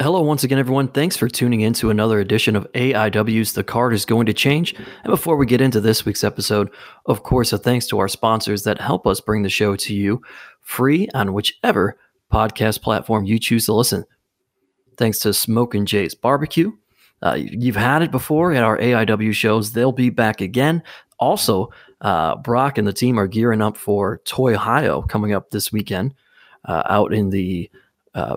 Hello, once again, everyone. Thanks for tuning in to another edition of AIW's The Card is Going to Change. And before we get into this week's episode, of course, a thanks to our sponsors that help us bring the show to you free on whichever podcast platform you choose to listen. Thanks to Smokin' Jay's Barbecue. Uh, you've had it before at our AIW shows. They'll be back again. Also, uh, Brock and the team are gearing up for Toy Ohio coming up this weekend uh, out in the uh,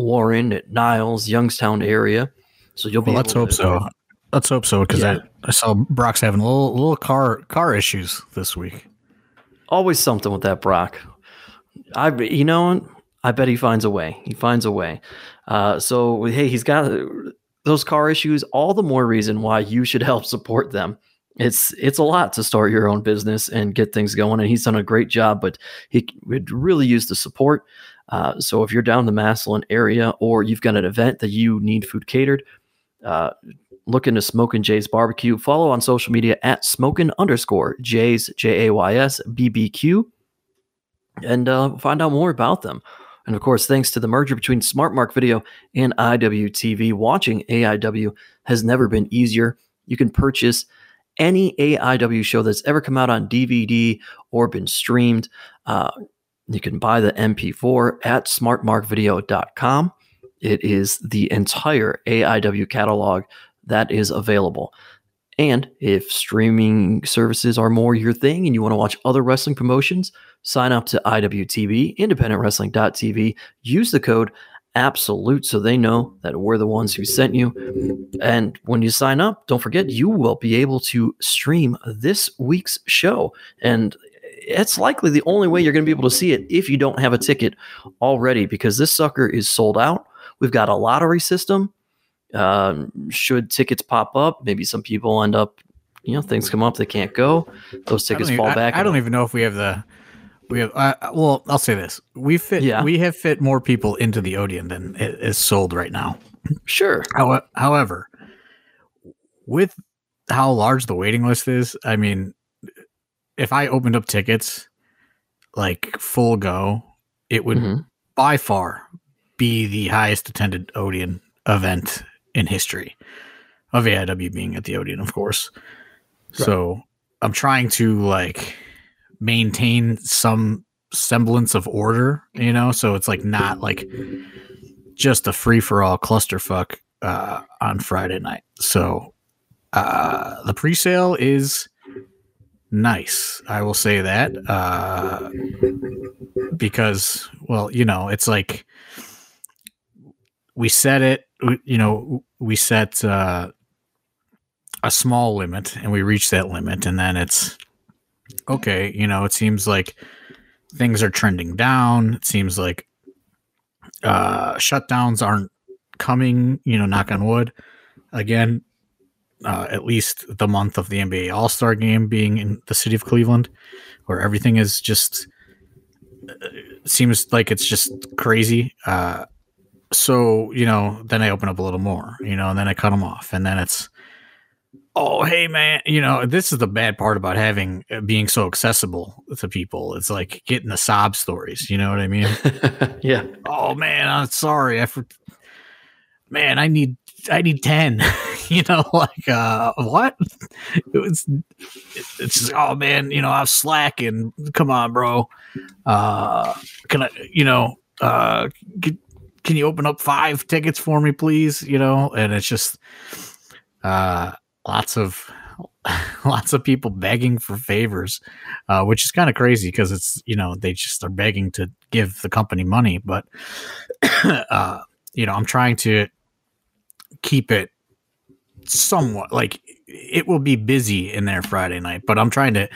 Warren at Niles, Youngstown area. So you'll be. Well, let's hope to, so. Let's hope so because yeah. I, I saw Brock's having a little little car car issues this week. Always something with that Brock. I you know I bet he finds a way. He finds a way. Uh, so hey, he's got those car issues. All the more reason why you should help support them. It's it's a lot to start your own business and get things going, and he's done a great job. But he would really use the support. Uh, so if you're down the Massillon area or you've got an event that you need food catered, uh, look into Smokin' Jay's Barbecue. Follow on social media at Smokin' underscore Jay's J A Y S B B Q, and uh, find out more about them. And of course, thanks to the merger between SmartMark Video and IWTV, watching AIW has never been easier. You can purchase any AIW show that's ever come out on DVD or been streamed. Uh, you can buy the MP4 at smartmarkvideo.com. It is the entire AIW catalog that is available. And if streaming services are more your thing and you want to watch other wrestling promotions, sign up to IWTV, independentwrestling.tv. Use the code absolute so they know that we're the ones who sent you. And when you sign up, don't forget you will be able to stream this week's show. And it's likely the only way you're going to be able to see it if you don't have a ticket already because this sucker is sold out. We've got a lottery system. Um, should tickets pop up, maybe some people end up, you know, things come up, they can't go. Those tickets fall even, back. I, I don't even know if we have the. We have uh, well, I'll say this: we fit. Yeah. We have fit more people into the Odeon than is sold right now. Sure. However, with how large the waiting list is, I mean, if I opened up tickets like full go, it would mm-hmm. by far be the highest attended Odeon event in history of AIW being at the Odeon, of course. Right. So I'm trying to like maintain some semblance of order, you know, so it's like not like just a free for all clusterfuck uh, on Friday night. So uh, the pre sale is nice. I will say that uh, because, well, you know, it's like we set it. You know, we set uh, a small limit, and we reach that limit, and then it's okay. You know, it seems like things are trending down. It seems like uh, shutdowns aren't coming. You know, knock on wood. Again, uh, at least the month of the NBA All Star game being in the city of Cleveland, where everything is just uh, seems like it's just crazy. Uh, so you know, then I open up a little more, you know, and then I cut them off, and then it's oh hey man, you know, this is the bad part about having uh, being so accessible to people. It's like getting the sob stories. You know what I mean? yeah. Oh man, I'm sorry. I for- man, I need I need 10. you know, like, uh, what? It was, it's just, oh man, you know, I'm slacking. Come on, bro. Uh, can I, you know, uh, can, can you open up five tickets for me, please? You know, and it's just, uh, lots of, lots of people begging for favors, uh, which is kind of crazy because it's, you know, they just are begging to give the company money. But, uh, you know, I'm trying to, keep it somewhat like it will be busy in there Friday night, but I'm trying to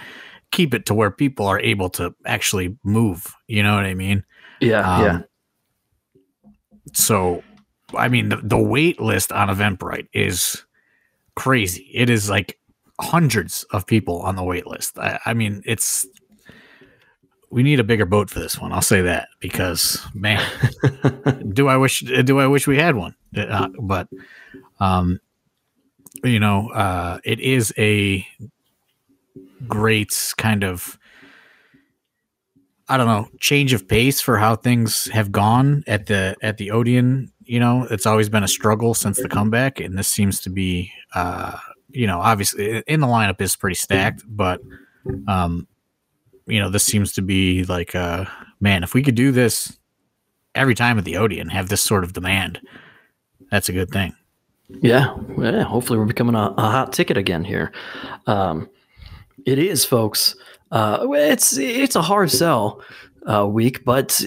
keep it to where people are able to actually move. You know what I mean? Yeah. Um, yeah. So, I mean, the, the wait list on Eventbrite is crazy. It is like hundreds of people on the wait list. I, I mean, it's we need a bigger boat for this one. I'll say that because man, do I wish do I wish we had one? Uh, but um, you know, uh, it is a great kind of I don't know change of pace for how things have gone at the at the Odeon You know, it's always been a struggle since the comeback, and this seems to be, uh, you know, obviously in the lineup is pretty stacked, but, um, you know, this seems to be like, uh, man, if we could do this every time at the Odeon, have this sort of demand, that's a good thing. Yeah, yeah. Hopefully, we're becoming a, a hot ticket again here. Um, it is, folks. Uh, it's it's a hard sell uh, week, but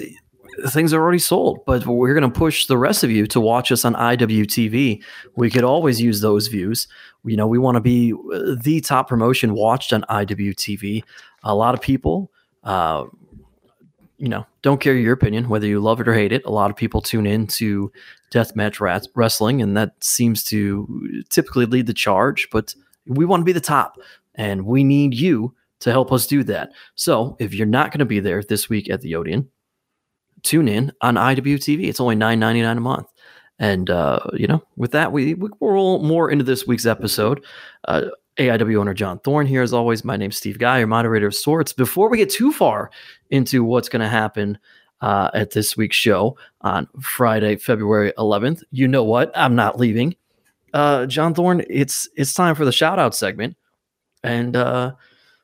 things are already sold. But we're going to push the rest of you to watch us on IWTV. We could always use those views. You know, we want to be uh, the top promotion watched on IWTV. A lot of people. Uh, you know, don't care your opinion, whether you love it or hate it. A lot of people tune in to deathmatch rat- wrestling, and that seems to typically lead the charge. But we want to be the top, and we need you to help us do that. So if you're not going to be there this week at the Odeon, tune in on IWTV. It's only nine ninety nine a month. And uh, you know, with that, we we roll more into this week's episode. Uh, AIW owner John Thorne here, as always. My name's Steve Guy, your moderator of sorts. Before we get too far into what's going to happen uh, at this week's show on Friday, February 11th, you know what? I'm not leaving. Uh, John Thorne, it's it's time for the shout out segment. And uh,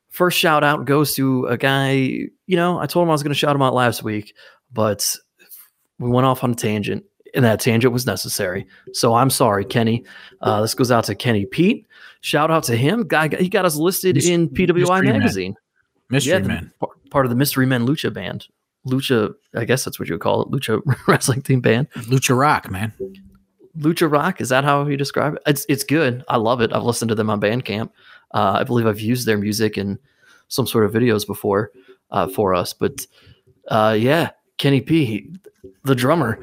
first shout out goes to a guy, you know, I told him I was going to shout him out last week, but we went off on a tangent, and that tangent was necessary. So I'm sorry, Kenny. Uh, this goes out to Kenny Pete. Shout out to him. Guy, he got us listed Mystery, in PWI Mystery magazine. Man. Mystery yeah, Man, part of the Mystery Men Lucha band. Lucha, I guess that's what you would call it. Lucha wrestling team band. Lucha Rock, man. Lucha Rock is that how you describe it? It's it's good. I love it. I've listened to them on Bandcamp. Uh, I believe I've used their music in some sort of videos before uh, for us. But uh, yeah, Kenny P, the drummer,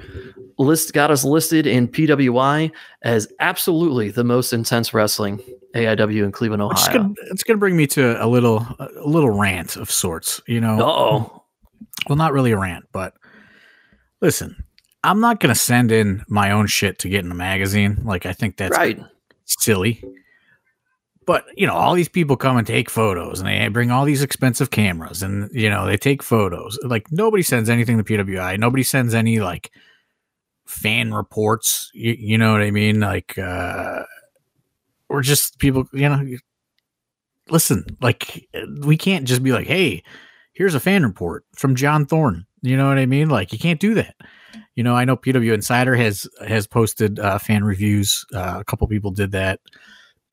list got us listed in PWI as absolutely the most intense wrestling AIW in Cleveland, Ohio. It's gonna, it's gonna bring me to a little a little rant of sorts, you know. Oh, well, not really a rant, but listen, I'm not gonna send in my own shit to get in a magazine. Like I think that's right. silly. But you know, all these people come and take photos, and they bring all these expensive cameras, and you know, they take photos. Like nobody sends anything to PWI. Nobody sends any like fan reports. You, you know what I mean? Like, uh, or just people, you know, listen, like, we can't just be like, hey, here's a fan report from John Thorne. You know what I mean? Like, you can't do that. You know, I know PW Insider has has posted uh, fan reviews. Uh, a couple people did that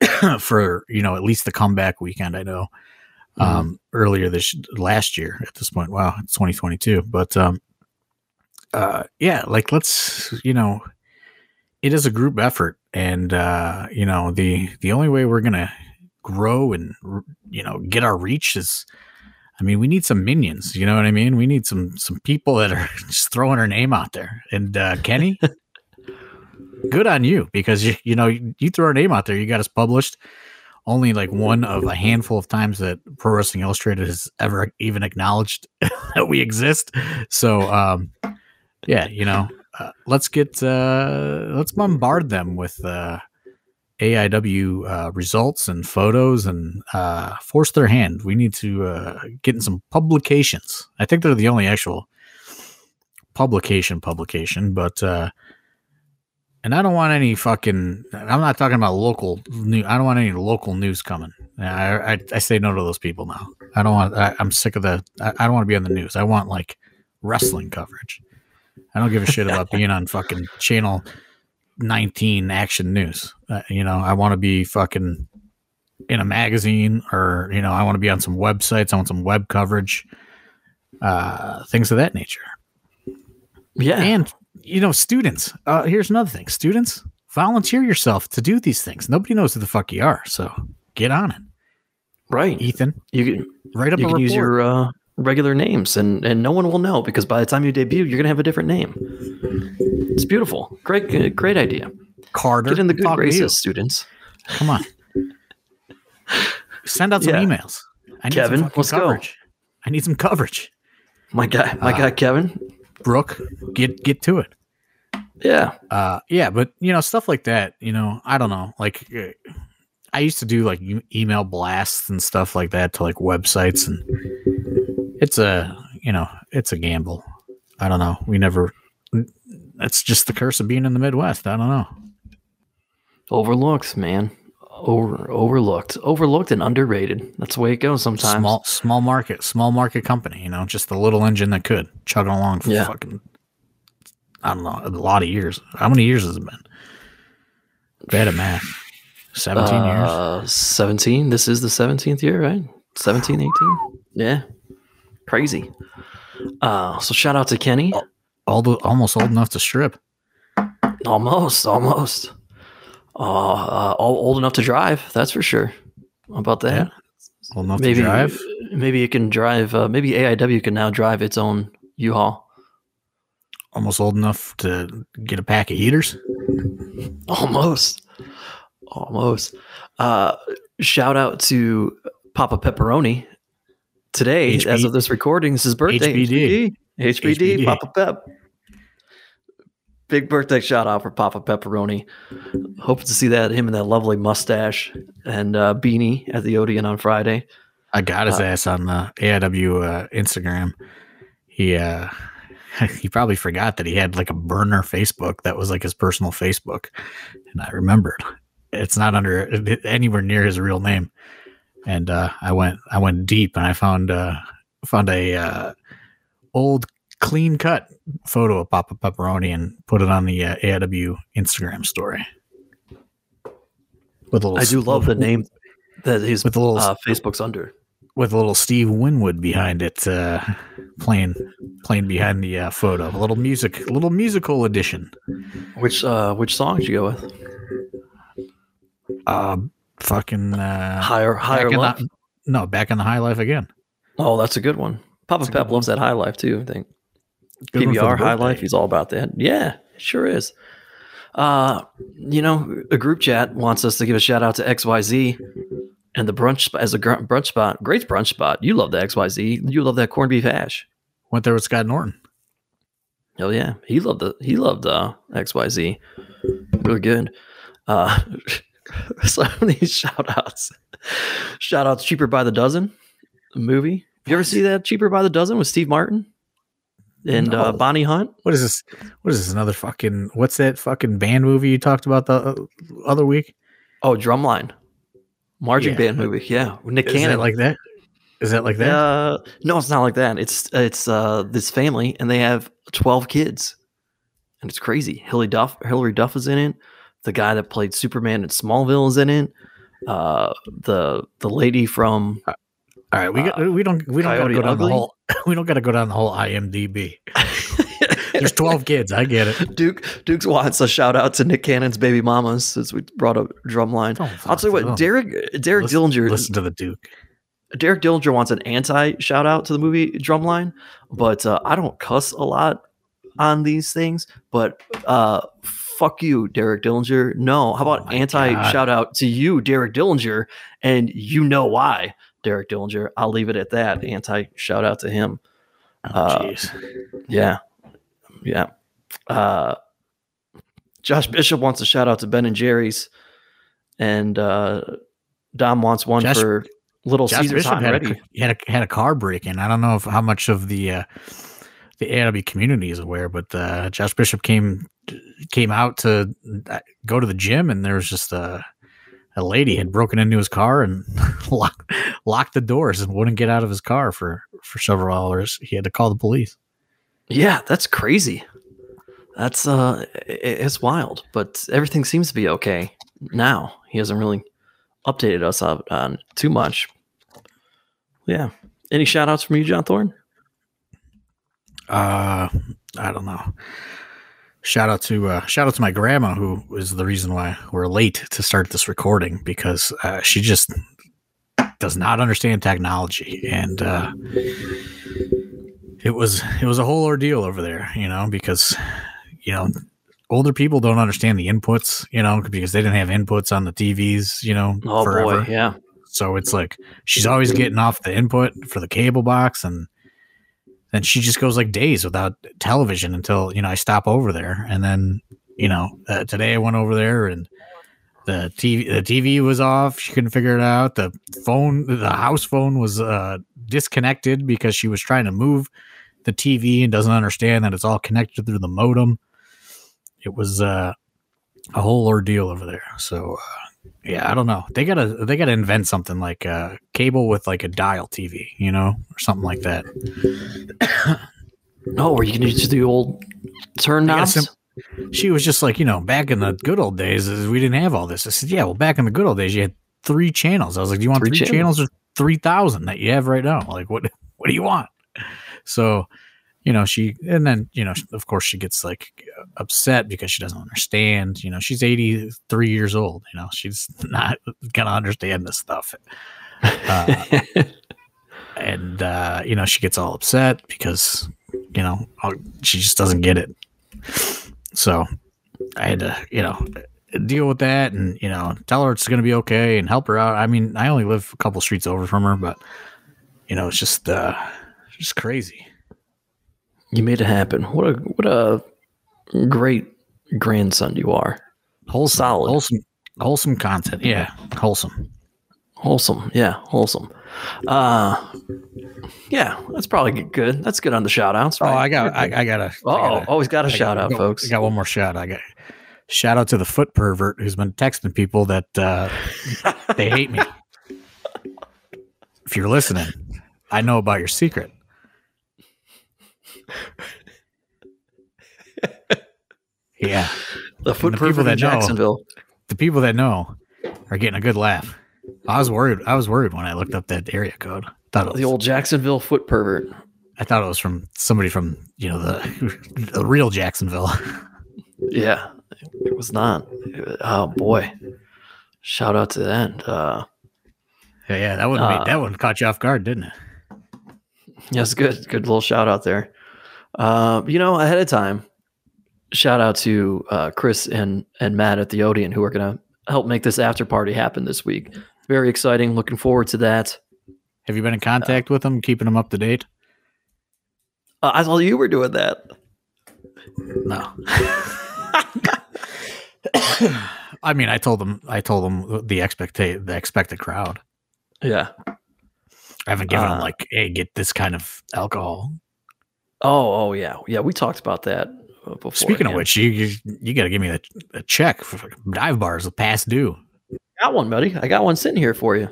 for you know at least the comeback weekend. I know mm-hmm. um, earlier this last year at this point. Wow, it's 2022. But um, uh, yeah, like let's, you know, it is a group effort, and uh, you know the the only way we're gonna grow and you know get our reach is, I mean, we need some minions. You know what I mean? We need some some people that are just throwing our name out there. And uh, Kenny, good on you because you you know you throw our name out there. You got us published. Only like one of a handful of times that Pro Wrestling Illustrated has ever even acknowledged that we exist. So um, yeah, you know, uh, let's get uh, let's bombard them with uh, AIW uh, results and photos and uh, force their hand. We need to get in some publications. I think they're the only actual publication publication, but and I don't want any fucking. I'm not talking about local news. I don't want any local news coming. I, I, I say no to those people now. I don't want. I, am sick of the. I, I don't want to be on the news. I want like wrestling coverage. I don't give a shit about being on fucking channel 19 action news. Uh, you know, I want to be fucking in a magazine or, you know, I want to be on some websites. I want some web coverage, uh, things of that nature. Yeah. And, you know, students, uh, here's another thing students, volunteer yourself to do these things. Nobody knows who the fuck you are. So get on it. Right. Ethan. You can write up you can report. use your, uh, regular names and and no one will know because by the time you debut you're gonna have a different name. It's beautiful. Great great idea. Carter get in the good graces students. Come on. Send out some yeah. emails. I need kevin some let's coverage. go i need some coverage. My guy my uh, guy kevin? Brooke get get to it. Yeah. Uh yeah but you know stuff like that you know i don't know. Like uh, i used to do like email blasts and stuff like that to like websites and it's a you know it's a gamble. I don't know. We never that's just the curse of being in the Midwest. I don't know. Overlooked, man. Over overlooked, overlooked, and underrated. That's the way it goes sometimes. Small small market, small market company. You know, just the little engine that could chugging along for Yeah. fucking. I don't know, a lot of years. How many years has it been? Bad at math. Seventeen years. Uh, 17. This is the 17th year, right? 17, 18. Yeah. Crazy. Uh, so shout out to Kenny. All the, almost old enough to strip. Almost, almost. Uh, uh, all old enough to drive. That's for sure. How about that? Yeah. Old enough maybe to drive. maybe it can drive. Uh, maybe AIW can now drive its own U-Haul. Almost old enough to get a pack of heaters. Almost. Almost. Uh, shout out to Papa Pepperoni. Today, HB as of this recording, this is his birthday. HBD. HBD, HBD. Papa Pep. Big birthday shout out for Papa Pepperoni. Hope to see that him and that lovely mustache and uh, beanie at the Odeon on Friday. I got his Uh, ass on the AIW uh, Instagram. He uh, he probably forgot that he had like a burner Facebook that was like his personal Facebook, and I remembered it's not under anywhere near his real name. And uh, I went I went deep and I found uh, found a uh, old clean cut photo of Papa Pepperoni and put it on the uh, AIW Instagram story. With a little I do love the name that his with a little uh, Facebook's under. with a little Steve Winwood behind it, uh, playing playing behind the uh, photo. A little music, a little musical edition. Which uh, which song did you go with? Uh, fucking uh, Higher, higher life. the, no, back in the high life again. Oh, that's a good one. Papa That's Pep loves that high life too. I think Good one for PBR high life. He's all about that. Yeah, sure is. Uh, you know, a group chat wants us to give a shout out to XYZ and the brunch sp- as a gr- brunch spot. Great brunch spot. You love the XYZ. You love that corned beef hash. Went there with Scott Norton. Oh yeah, he loved the he loved uh, XYZ. Really good. Uh, some of these shout outs. Shout outs cheaper by the dozen movie. Have you ever see that cheaper by the dozen with Steve Martin and uh, Bonnie Hunt? What is this? What is this? Another fucking? What's that fucking band movie you talked about the uh, other week? Oh, Drumline, marching Yeah. band movie. Yeah, Nick Is Cannon. that like that? Is that like that? Uh, no, it's not like that. It's it's uh this family and they have twelve kids, and it's crazy. Hilary Duff, Hilary Duff is in it. The guy that played Superman in Smallville is in it. Uh, the the lady from All right, we got, we don't we don't got to uh, go down Ugly? the whole we don't got to go down the whole IMDb. There's 12 kids. I get it. Duke Duke's wants a shout out to Nick Cannon's baby mamas since we brought up Drumline. I'll tell you what, Derek Derek listen, Dillinger Listen to the Duke. Derek Dillinger wants an anti shout out to the movie Drumline, but uh, I don't cuss a lot on these things. But uh, fuck you, Derek Dillinger. No, how Oh about my anti God. shout out to you, Derek Dillinger, and you know why, Derek Dillinger. I'll leave it at that. Anti shout out to him. Oh, Uh, jeez. Yeah, yeah. Uh, Josh Bishop wants a shout out to Ben and Jerry's, and uh, Dom wants one Josh- for Little Josh Caesars Bishop hot and had ready. a, had a had a car break in. I don't know if how much of the uh, the AIW community is aware, but uh, Josh Bishop came came out to uh, go to the gym, and there was just a a lady had broken into his car and locked locked the doors and wouldn't get out of his car for for several hours. He had to call the police. Yeah, that's crazy. That's uh, it's wild, but everything seems to be okay now. He hasn't really updated us on, on too much. Yeah. Any shout outs from you, John Thorne? Uh, I don't know. Shout out to uh, shout out to my grandma who is the reason why we're late to start this recording because uh, she just does not understand technology and uh, it was it was a whole ordeal over there, you know, because you know older people don't understand the inputs, you know, because they didn't have inputs on the TVs, you know, Oh forever. boy, yeah. So it's like she's always getting off the input for the cable box and then she just goes like days without television until, you know, I stop over there. And then, you know, uh, today I went over there and the TV the TV was off. She couldn't figure it out. The phone the house phone was uh disconnected because she was trying to move the TV and doesn't understand that it's all connected through the modem. it was uh, a whole ordeal over there. So uh, yeah, I don't know. They gotta they gotta invent something like a cable with like a dial TV, you know, or something like that. oh, are you gonna use the old turn knobs? Sim- she was just like, you know, back in the good old days, uh, we didn't have all this. I said, yeah, well, back in the good old days, you had three channels. I was like, do you want three, three channels? channels or three thousand that you have right now? Like, what what do you want? So you know, she, and then, you know, of course she gets like upset because she doesn't understand. You know, she's 83 years old. You know, she's not going to understand this stuff. Uh, and, uh, you know, she gets all upset because, you know, she just doesn't get it. So I had to, you know, deal with that and, you know, tell her it's going to be okay and help her out. I mean, I only live a couple streets over from her, but, you know, it's just, uh, just crazy. You made it happen. What a what a great grandson you are. Wholesome, solid, wholesome, wholesome content. Yeah, wholesome, wholesome. Yeah, wholesome. Uh, yeah, that's probably good. That's good on the shout outs. Right? Oh, I got, I, I got a. Oh, always got a shout got, out, folks. I got one more shout. I got shout out to the foot pervert who's been texting people that uh, they hate me. if you're listening, I know about your secret. Yeah. The foot the people that Jacksonville. Know, the people that know are getting a good laugh. I was worried. I was worried when I looked up that area code. Thought it was, the old Jacksonville foot pervert. I thought it was from somebody from you know the, the real Jacksonville. yeah, it was not. Oh boy! Shout out to that. Uh, yeah, yeah, that one uh, that one caught you off guard, didn't it? Yes, good, good little shout out there. Uh, you know, ahead of time, shout out to uh, Chris and and Matt at the Odeon who are going to help make this after party happen this week. Very exciting. Looking forward to that. Have you been in contact uh, with them, keeping them up to date? Uh, I thought you were doing that. No. I mean, I told them. I told them the expect the expected crowd. Yeah. I haven't given them uh, like, hey, get this kind of alcohol. Oh, oh yeah, yeah. We talked about that uh, before. Speaking of which, you you, you got to give me a, a, check for dive bars past due. Got one, buddy. I got one sitting here for you.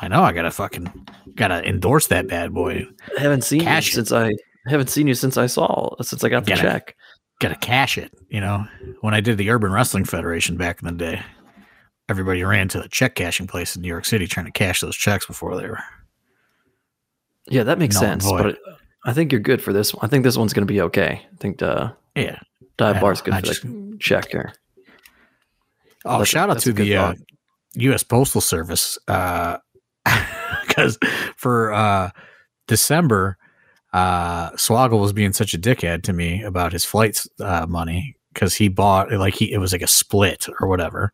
I know. I gotta fucking gotta endorse that bad boy. I haven't seen cash you since I haven't seen you since I saw since I got the gotta, check. Gotta cash it. You know, when I did the Urban Wrestling Federation back in the day, everybody ran to the check cashing place in New York City trying to cash those checks before they were. Yeah, that makes sense. But I think you're good for this one. I think this one's going to be okay. I think uh, yeah, dive bar's good I for just, the check here. Oh, that's shout a, out to the uh, U.S. Postal Service because uh, for uh, December, uh, Swoggle was being such a dickhead to me about his flights uh, money because he bought like he it was like a split or whatever.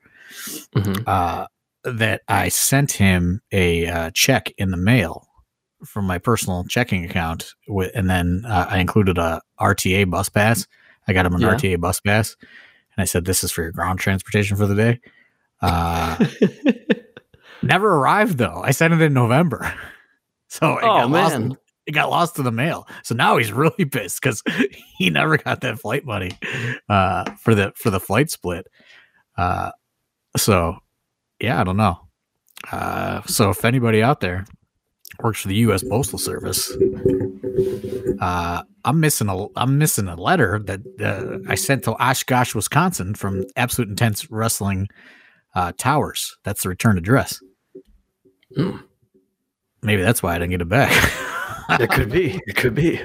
Mm-hmm. Uh, that I sent him a uh, check in the mail from my personal checking account, with, and then uh, I included a RTA bus pass. I got him an yeah. RTA bus pass, and I said, "This is for your ground transportation for the day." Uh, never arrived though. I sent it in November, so it oh, got man. lost. It got lost to the mail. So now he's really pissed because he never got that flight money uh, for the for the flight split. Uh, so yeah, I don't know. Uh, so if anybody out there works for the U.S. Postal Service. Uh, I'm missing a I'm missing a letter that uh, I sent to Oshkosh, Wisconsin, from Absolute Intense Wrestling uh, Towers. That's the return address. Mm. Maybe that's why I didn't get it back. it could be. It could be.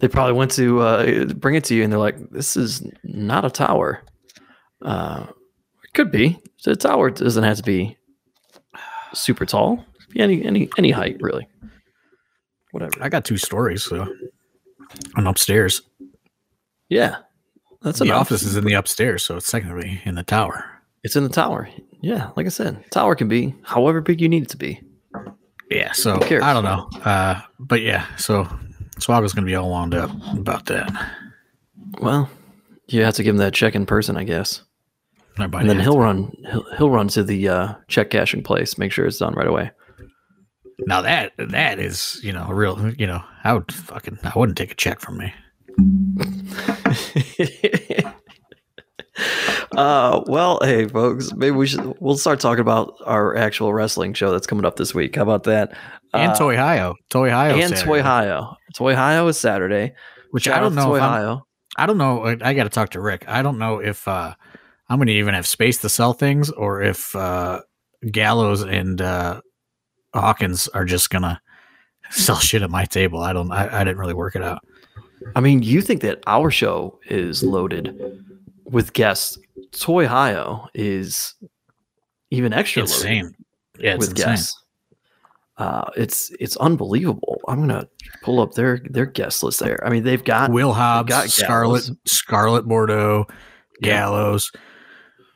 They probably went to uh, bring it to you, and they're like, "This is not a tower." Uh, it could be. So a tower doesn't have to be super tall any any any height really. Whatever. I got two stories, so I'm upstairs. Yeah, that's the enough. office is in the upstairs, so it's technically in the tower. It's in the tower. Yeah, like I said, tower can be however big you need it to be. Yeah, so I don't know, uh, but yeah, so Swag going to be all wound up about that. Well, you have to give him that check in person, I guess. and then he'll to. run. He'll, he'll run to the uh, check cashing place. Make sure it's done right away. Now that that is, you know, a real, you know, I would fucking, I wouldn't take a check from me. uh, well, hey, folks, maybe we should we'll start talking about our actual wrestling show that's coming up this week. How about that? And uh, Toy Hio, Toy Hio, and Toy Hio. Toy Hio is Saturday. Which Shout I don't know. Toy Hio. I don't know. I, I got to talk to Rick. I don't know if uh, I'm going to even have space to sell things, or if uh, Gallows and uh, Hawkins are just gonna sell shit at my table. I don't. I, I didn't really work it out. I mean, you think that our show is loaded with guests? Toy Hio is even extra loaded Insane. Yeah, it's with insane. guests. Uh, it's it's unbelievable. I'm gonna pull up their their guest list there. I mean, they've got Will Hobbs, got Scarlett, Scarlett Bordeaux. Gallows,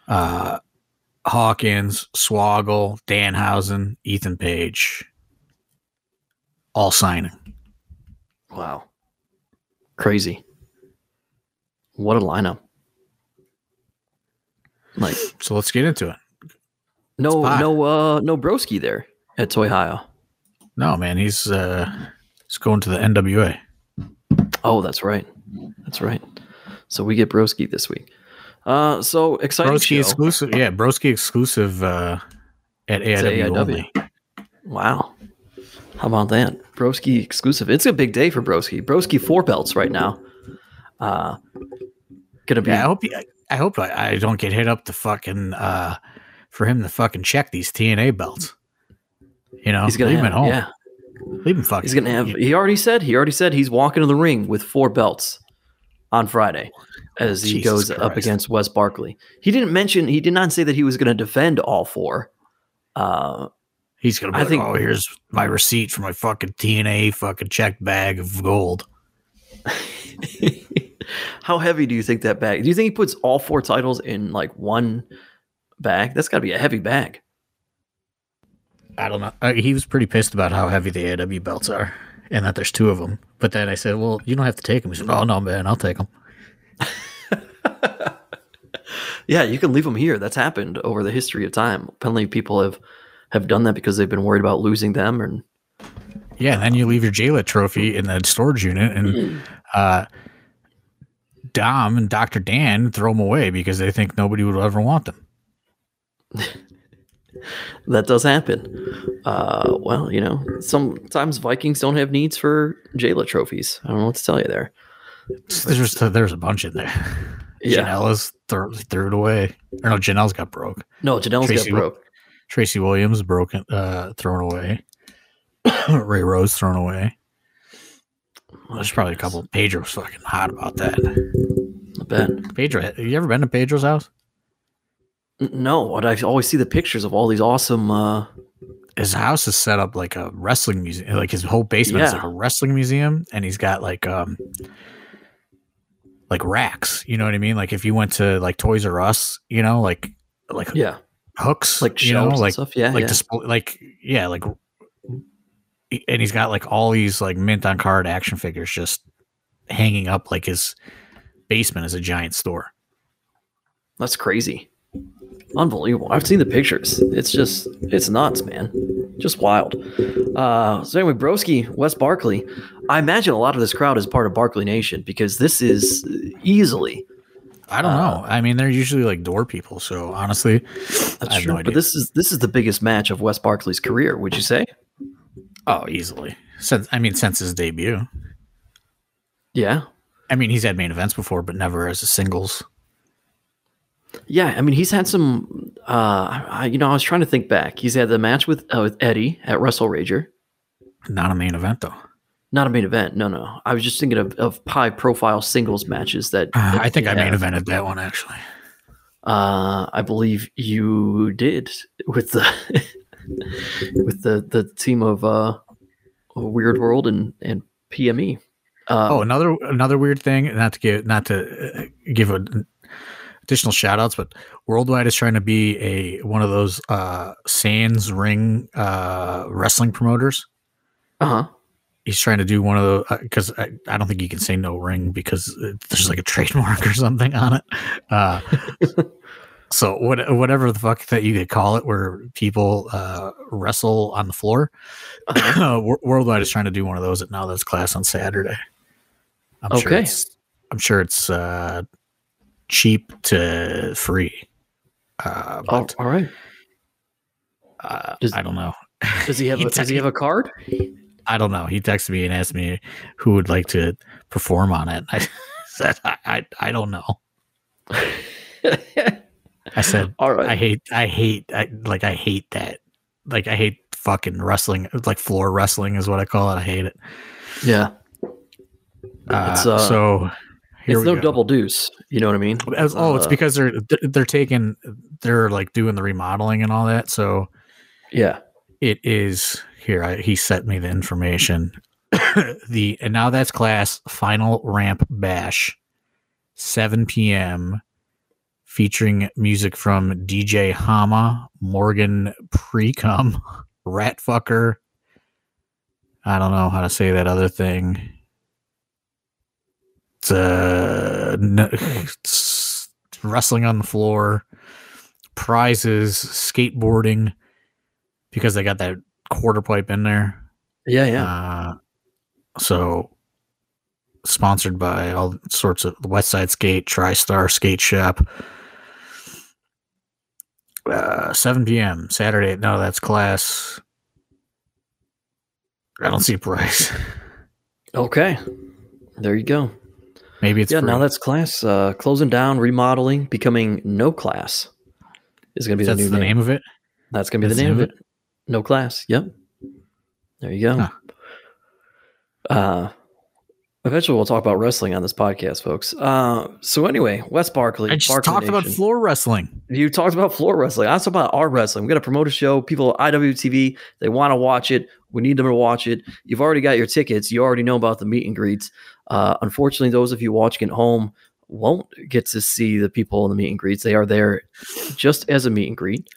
uh, Hawkins, Swoggle, Danhausen, Ethan Page, all signing. wow, crazy. What a lineup! Like So let's get into it. no no uh no broski there at Toy Hio. No, man, he's uh, he's going to the NWA. Oh, that's right. That's right. So we get broski this week. Uh, so exciting Broski show. exclusive, yeah, Broski exclusive uh, at AIW, AIW. only. Wow. How about that? Broski exclusive. It's a big day for Broski. Broski four belts right now. Uh gonna be Yeah, I hope he, I hope I, I don't get hit up to fucking uh, for him to fucking check these TNA belts. You know, he's gonna leave him at home. yeah. Leave him fucking. He's gonna have he already said he already said he's walking to the ring with four belts on Friday as he Jesus goes up against Wes Barkley. He didn't mention he did not say that he was gonna defend all four. Uh He's gonna be I like, think- oh, here's my receipt for my fucking TNA fucking check bag of gold. How heavy do you think that bag? Do you think he puts all four titles in like one bag? That's got to be a heavy bag. I don't know. Uh, he was pretty pissed about how heavy the AW belts are, and that there's two of them. But then I said, well, you don't have to take them. He said, oh no, man, I'll take them. Yeah, you can leave them here. That's happened over the history of time. Plenty of people have have done that because they've been worried about losing them. And Yeah, and then you leave your JLIT trophy in the storage unit, and uh, Dom and Doctor Dan throw them away because they think nobody would ever want them. that does happen. Uh, well, you know, sometimes Vikings don't have needs for Jayla trophies. I don't know what to tell you there. There's there's a bunch in there. Yeah. Janela's threw, threw it away. Or no, Janelle's got broke. No, Janelle's Tracy got broke. Tracy Williams broken, uh, thrown away. Ray Rose thrown away. There's probably a couple. Pedro's fucking hot about that. I bet. Pedro, have you ever been to Pedro's house? No, but I always see the pictures of all these awesome. Uh, His house is set up like a wrestling museum. Like his whole basement is like a wrestling museum, and he's got like um like racks. You know what I mean? Like if you went to like Toys R Us, you know, like like yeah, hooks, like you know, like stuff. Yeah, like yeah. display, like yeah, like, and he's got like all these like mint on card action figures just hanging up like his basement is a giant store. That's crazy. Unbelievable. I've seen the pictures. It's just, it's nuts, man. Just wild. Uh, so anyway, Broski, Wes Barkley. I imagine a lot of this crowd is part of Barkley Nation because this is easily. I don't know. I mean, they're usually like door people, so honestly, That's I have true. no but this is this is the biggest match of Wes Barkley's career. Would you say? oh, easily. Since I mean, since his debut. Yeah. I mean, he's had main events before, but never as a singles. Yeah, I mean, he's had some. Uh, I, you know, I was trying to think back. He's had the match with uh, with Eddie at Wrestle Rager. Not a main event though. Not a main event. No, no. I was just thinking of, of high profile singles matches that. Uh, that I think I main evented that one actually. Uh, I believe you did with the with the the team of uh, Weird World and and PME. Uh, Oh, another another weird thing. Not to give not to uh, give a, additional shout outs, but Worldwide is trying to be a one of those uh Sands ring uh wrestling promoters. uh huh. He's trying to do one of the because I, I don't think you can say no ring because it, there's like a trademark or something on it. Uh, so what whatever the fuck that you could call it, where people uh, wrestle on the floor. Uh-huh. Worldwide is trying to do one of those at Now That's Class on Saturday. I'm sure Okay. it's I'm sure it's uh, cheap to free. Uh, Oh, all right. uh, Does- I don't know. Does he have? He A, does he have a card? I don't know. He texted me and asked me who would like to perform on it. I said, I, I, I don't know. I said, all right. I hate, I hate, I like, I hate that. Like, I hate fucking wrestling. Like, floor wrestling is what I call it. I hate it. yeah. Uh, uh, so here it's no go. double deuce. You know what I mean? As- oh, it's uh, because they're they're taking they're like doing the remodeling and all that. So Yeah. it is here. I, he sent me the information. the and now that's class final ramp bash, seven p.m. Featuring music from DJ Hama, Morgan Precum, Ratfucker. I don't know how to say that other thing. Uh, wrestling on the floor, prizes, skateboarding, because they got that quarter pipe in there. Yeah. Yeah. Uh, so sponsored by all sorts of the West Side Skate, TriStar Skate Shop. Uh, 7 p.m. Saturday. No, that's class. I don't see a price. okay. There you go. Maybe it's yeah. free. Now that's class uh, closing down, remodeling, becoming no class is going to be that's the new the name of it. That's going to be That's the name name of of it. No class. Yep. There you go. Huh. Uh, eventually, we'll talk about wrestling on this podcast, folks. Uh, so anyway, Wes Barkley. I just Barkley talked about floor wrestling. You talked about floor wrestling. I talked about our wrestling. We got to promote a show. People at IWTV, they want to watch it. We need them to watch it. You've already got your tickets. You already know about the meet and greets. Uh, unfortunately, those of you watching at home won't get to see the people in the meet and greets. They are there just as a meet and greet.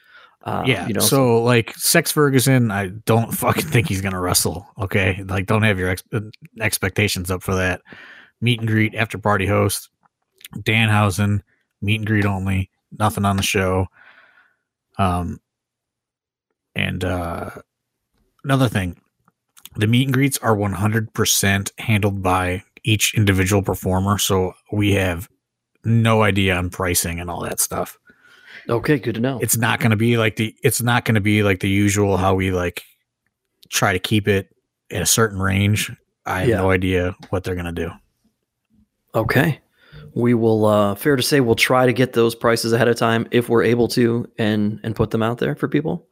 Uh, yeah. you know, so, like Sex Ferguson, I don't fucking think he's gonna wrestle. Okay, like don't have your ex- uh, expectations up for that. Meet and greet after party host, Danhausen, meet and greet only, nothing on the show. Um, and uh, another thing, the meet and greets are one hundred percent handled by each individual performer, so we have no idea on pricing and all that stuff okay, good to know. it's not going to be like the it's not going to be like the usual how we like try to keep it in a certain range i have Yeah. no idea what they're going to do Okay. We will uh fair to say we'll try to get those prices ahead of time if we're able to and and put them out there for people.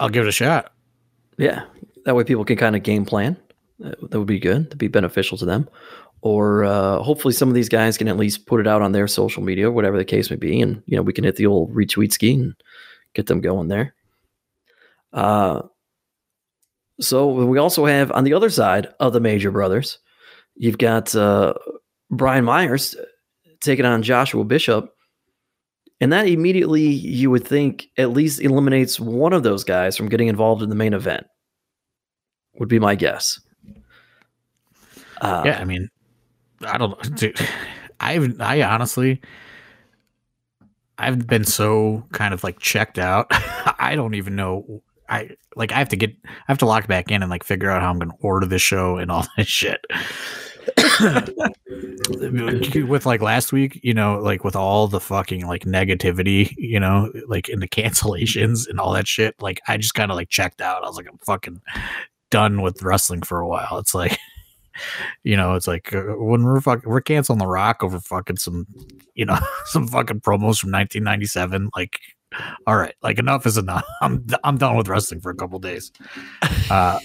i'll give it a shot Yeah. That way people can kind of game plan. That that would be good to be beneficial to them. Or uh hopefully some of these guys can at least put it out on their social media, whatever the case may be, and you know, we can hit the old retweet ski and get them going there. Uh so we also have on the other side of the major brothers, you've got uh Brian Myers taking on Joshua Bishop. And that immediately you would think at least eliminates one of those guys from getting involved in the main event. Would be my guess. Uh, yeah i mean i don't dude, i've i honestly i've been so kind of like checked out i don't even know i like i have to get i have to lock back in and like figure out how i'm going to order this show and all that shit with like last week, you know, like with all the fucking like negativity, you know, like in the cancellations and all that shit, like I just kind of like checked out. I was like, I'm fucking done with wrestling for a while. It's like, you know, it's like uh, when we're fucking we're canceling the Rock over fucking some, you know, some fucking promos from 1997. Like, all right, like enough is enough. I'm I'm done with wrestling for a couple days. Uh,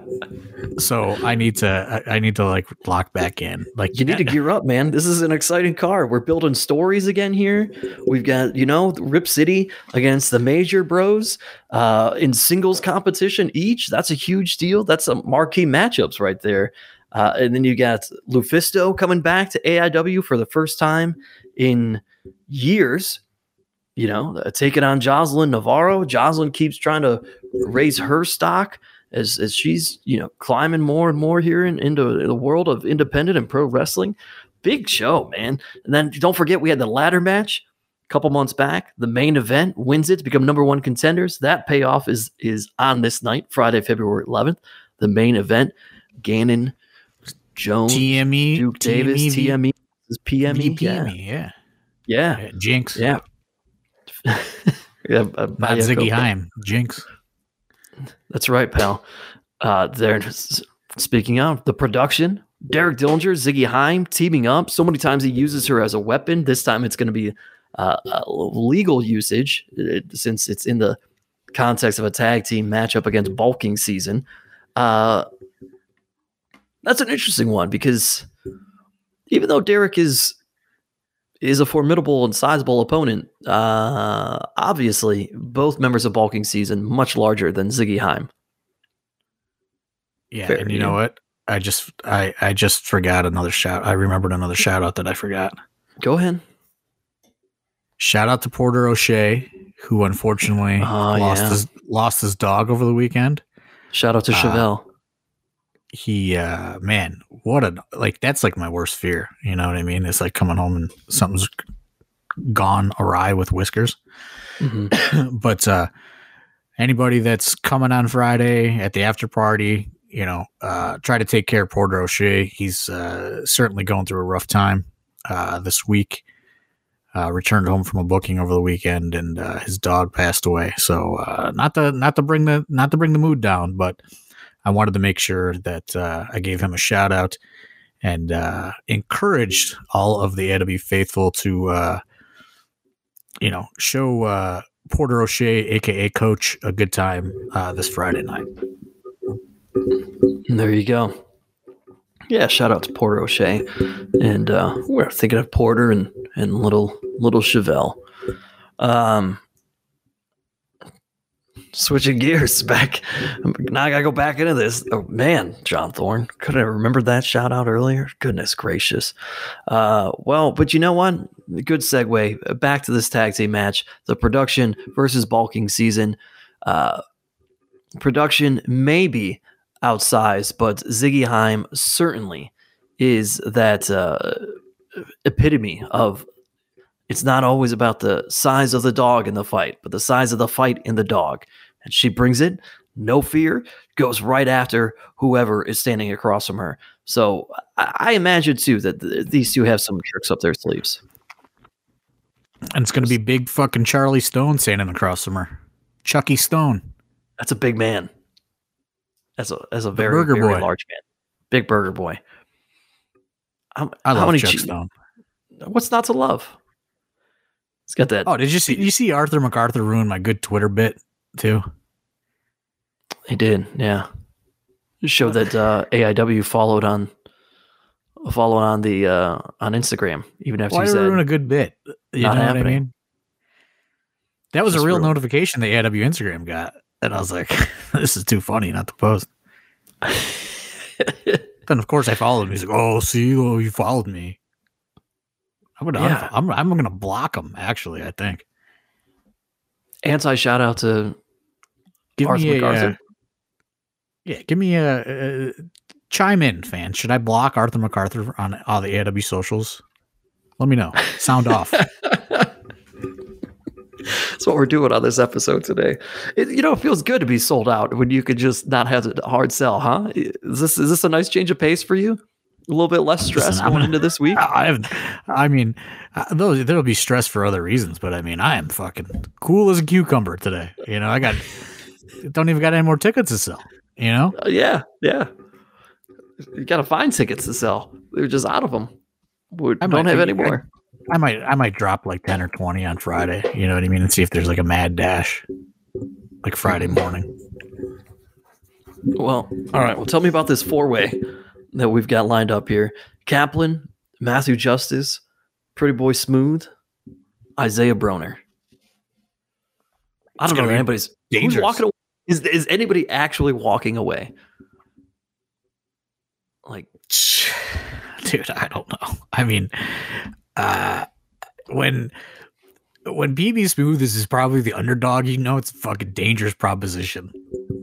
so I need to I, I need to like lock back in. Like you need to gear up, man. This is an exciting car. We're building stories again here. We've got, you know, Rip City against the major bros uh, in singles competition each. That's a huge deal. That's a marquee matchups right there. Uh, and then you got Lufisto coming back to AIW for the first time in years. You know, uh, taking on Jocelyn Navarro. Jocelyn keeps trying to raise her stock as as she's you know climbing more and more here in, into the world of independent and pro wrestling. Big show, man. And then don't forget we had the ladder match a couple months back. The main event wins it to become number one contenders. That payoff is is on this night, Friday, February 11th. The main event, Gannon Jones, TME, Duke Davis, TME, TME, PME, VPME, yeah. yeah, yeah. Jinx. yeah, yeah. uh, Not Ziggy Haim. Jinx. That's right, pal. Uh, there. Speaking of the production, Derek Dillinger, Ziggy Haim teaming up. So many times he uses her as a weapon. This time it's going to be uh, a legal usage uh, since it's in the context of a tag team matchup against bulking season. Uh, that's an interesting one because even though Derek is is a formidable and sizable opponent, uh, obviously both members of Bulking season much larger than Ziggy Haim. Yeah, Fair, and you yeah. know what? I just I I just forgot another shout. I remembered another shout out that I forgot. Go ahead. Shout out to Porter O'Shea, who unfortunately Oh, lost yeah. his lost his dog over the weekend. Shout out to Uh, Chevelle. He uh man, what a like that's like my worst fear. You know what I mean? It's like coming home and something's gone awry with whiskers. Mhm. but uh anybody that's coming on Friday at the after party, you know, uh try to take care of Porter O'Shea. He's uh certainly going through a rough time uh this week. Uh returned home from a booking over the weekend and uh his dog passed away. So uh not to not to bring the not to bring the mood down, but I wanted to make sure that uh I gave him a shout out and uh encouraged all of the AW faithful to uh you know, show uh, Porter O'Shea, aka Coach, a good time uh, this Friday night. There you go. Yeah, shout out to Porter O'Shea, and uh, we're thinking of Porter and and little little Chevelle. Um, switching gears back. Now I gotta go back into this. Oh man, John Thorne, could I remembered that shout out earlier? Goodness gracious. Uh, well, but you know what? Good segue back to this tag team match. The production versus bulking season. Uh, production maybe outsized, but Ziggy Haim certainly is that uh, epitome of it's not always about the size of the dog in the fight, but the size of the fight in the dog. And she brings it, no fear, goes right after whoever is standing across from her. So I, I imagine too that th- these two have some tricks up their sleeves. And it's going to be big fucking Charlie Stone standing across from her. Chucky Stone. That's a big man. That's a that's a very burger very boy. large man, big burger boy. Um, how, I love many Chuck che- Stone. What's not to love? He's got that. Oh, did you see? You see Arthur MacArthur ruin my good Twitter bit too? He did, yeah. It showed that uh, AIW followed on followed on the uh, on Instagram, even after Why he said ruin a good bit? You know what I happening. mean? That was Just a real ruined. notification the AIW Instagram got, and I was like, "This is too funny not to post." Then of course I followed him. He's like, "Oh, see, oh, you followed me." I'm gonna, Yeah. I'm, I'm gonna block him. Actually, I think. anti shout out to Give Arthur me a, MacArthur. uh, yeah, give me a, uh chime in, fan. Should I block Arthur MacArthur on all the AW socials? Let me know. Sound off. That's what we're doing on this episode today. It, you know, it feels good to be sold out when you could just not have a hard sell, huh? Is this is this a nice change of pace for you? A little bit less stress Listen, going into this week. I have, I mean, uh, those there'll be stress for other reasons, but I mean, I am fucking cool as a cucumber today. You know, I got don't even got any more tickets to sell. You know, Uh, yeah, yeah. You got to find tickets to sell. They're just out of them. We I don't might- have I- any more. I might I might drop like ten or twenty on Friday. You know what I mean, and see if there's like a mad dash, like Friday morning. Well, all right. Well, tell me about this four way that we've got lined up here Kaplan, Matthew Justice, Pretty Boy Smooth, Isaiah Broner. I don't know anybody's who's dangerous. walking away. Is, is anybody actually walking away? Like, dude i don't know i mean uh when when bb smooth is, is probably the underdog you know it's a fucking dangerous proposition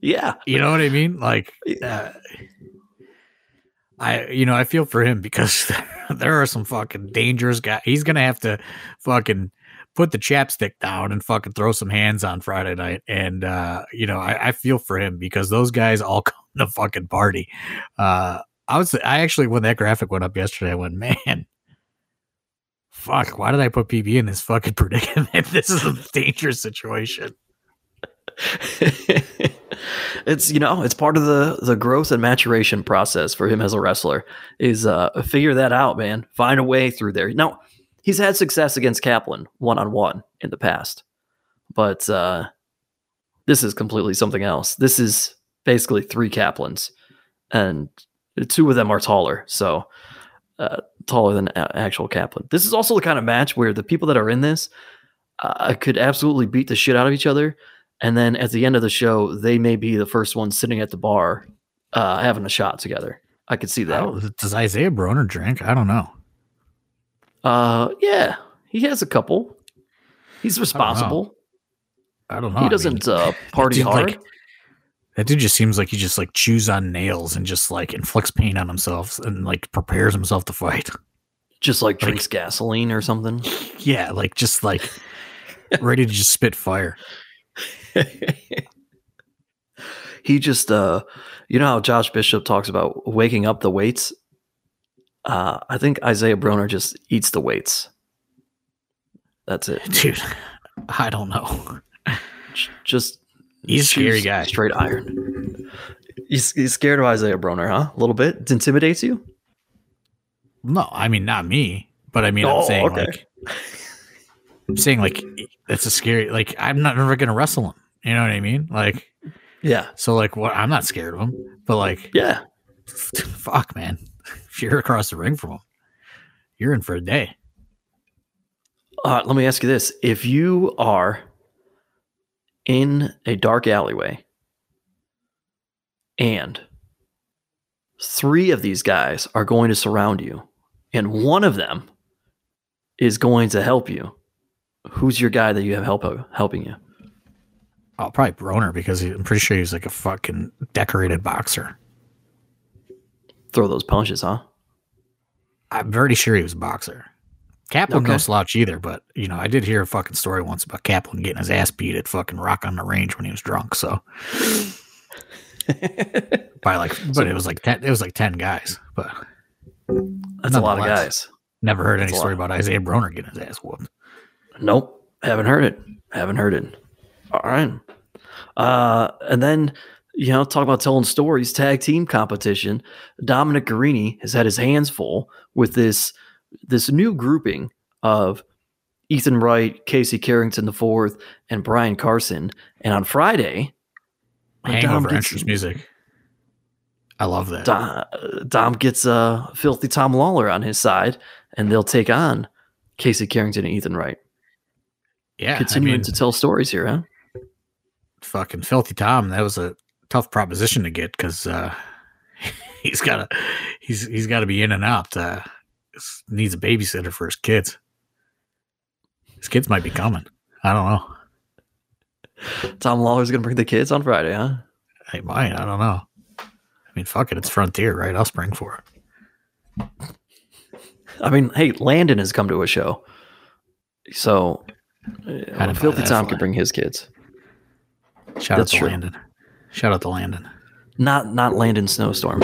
yeah, you know what i mean like uh, i you know i feel for him because there are some fucking dangerous guys he's gonna have to fucking put the chapstick down and fucking throw some hands on Friday night. And uh, you know, I, I feel for him because those guys all come to fucking party. Uh, I was I actually when that graphic went up yesterday, I went, man, fuck, why did I put PB in this fucking predicament? this is a dangerous situation. It's you know it's part of the the growth and maturation process for him as a wrestler is uh figure that out man. Find a way through there. Now he's had success against kaplan one-on-one in the past but uh this is completely something else. This is basically three kaplans and two of them are taller so uh, taller than actual kaplan. This is also the kind of match where the people that are in this uh, could absolutely beat the shit out of each other and then at the end of the show, they may be the first ones sitting at the bar uh, having a shot together. I could see that. Oh, does Isaiah Broner drink? I don't know. Uh, yeah, he has a couple. He's responsible. I don't know. I don't know. He doesn't I mean, uh, party hard. Like, that dude just seems like he just like chews on nails and just like inflicts pain on himself and like prepares himself to fight. Just like drinks like, gasoline or something. Yeah, like just like ready to just spit fire. he just uh you know how Josh Bishop talks about waking up the weights? Uh I think Isaiah Broner just eats the weights. That's it. Dude, I don't know. Just he's a scary guy. Straight iron. He's, he's scared of Isaiah Broner, huh? A little bit. It intimidates you? No, I mean not me, but I mean oh, I'm saying okay. like I'm saying like it's a scary like I'm not never gonna wrestle him. You know what I mean? Like yeah. So like what I'm not scared of him, but like yeah. Fuck man. If you're across the ring from him, you're in for a day. Uh, let me ask you this. If you are in a dark alleyway and three of these guys are going to surround you and one of them is going to help you who's your guy that you have help helping you? Oh, probably Broner because he, I'm pretty sure he's like a fucking decorated boxer. Throw those punches, huh? I'm pretty sure he was a boxer. Kaplan okay. no slouch either, but you know, I did hear a fucking story once about Kaplan getting his ass beat at fucking Rock on the Range when he was drunk. So by like, but so, it was like ten, it was like ten guys, but that's a lot of guys. Never heard that's any story about Isaiah Broner getting his ass whooped. Nope, haven't heard it. Haven't heard it. All right. Uh, and then you know, talk about telling stories. Tag team competition. Dominic Garrini has had his hands full with this this new grouping of Ethan Wright, Casey Carrington the fourth, and Brian Carson. And on Friday, Hangover Dom music. I love that. Dom, Dom gets uh, filthy Tom Lawlor on his side, and they'll take on Casey Carrington and Ethan Wright. Yeah, continuing I mean, to tell stories here, huh? Fucking filthy Tom. That was a tough proposition to get because uh, he's got to he's he's got to be in and out. Uh, needs a babysitter for his kids. His kids might be coming. I don't know. Tom Lawlor's gonna bring the kids on Friday, huh? He might. I don't know. I mean, fuck it. It's Frontier, right? I'll spring for it. I mean, hey, Landon has come to a show, so uh, Filthy Tom could bring his kids. Shout That's out to true. Landon. Shout out to Landon. Not not Landon Snowstorm.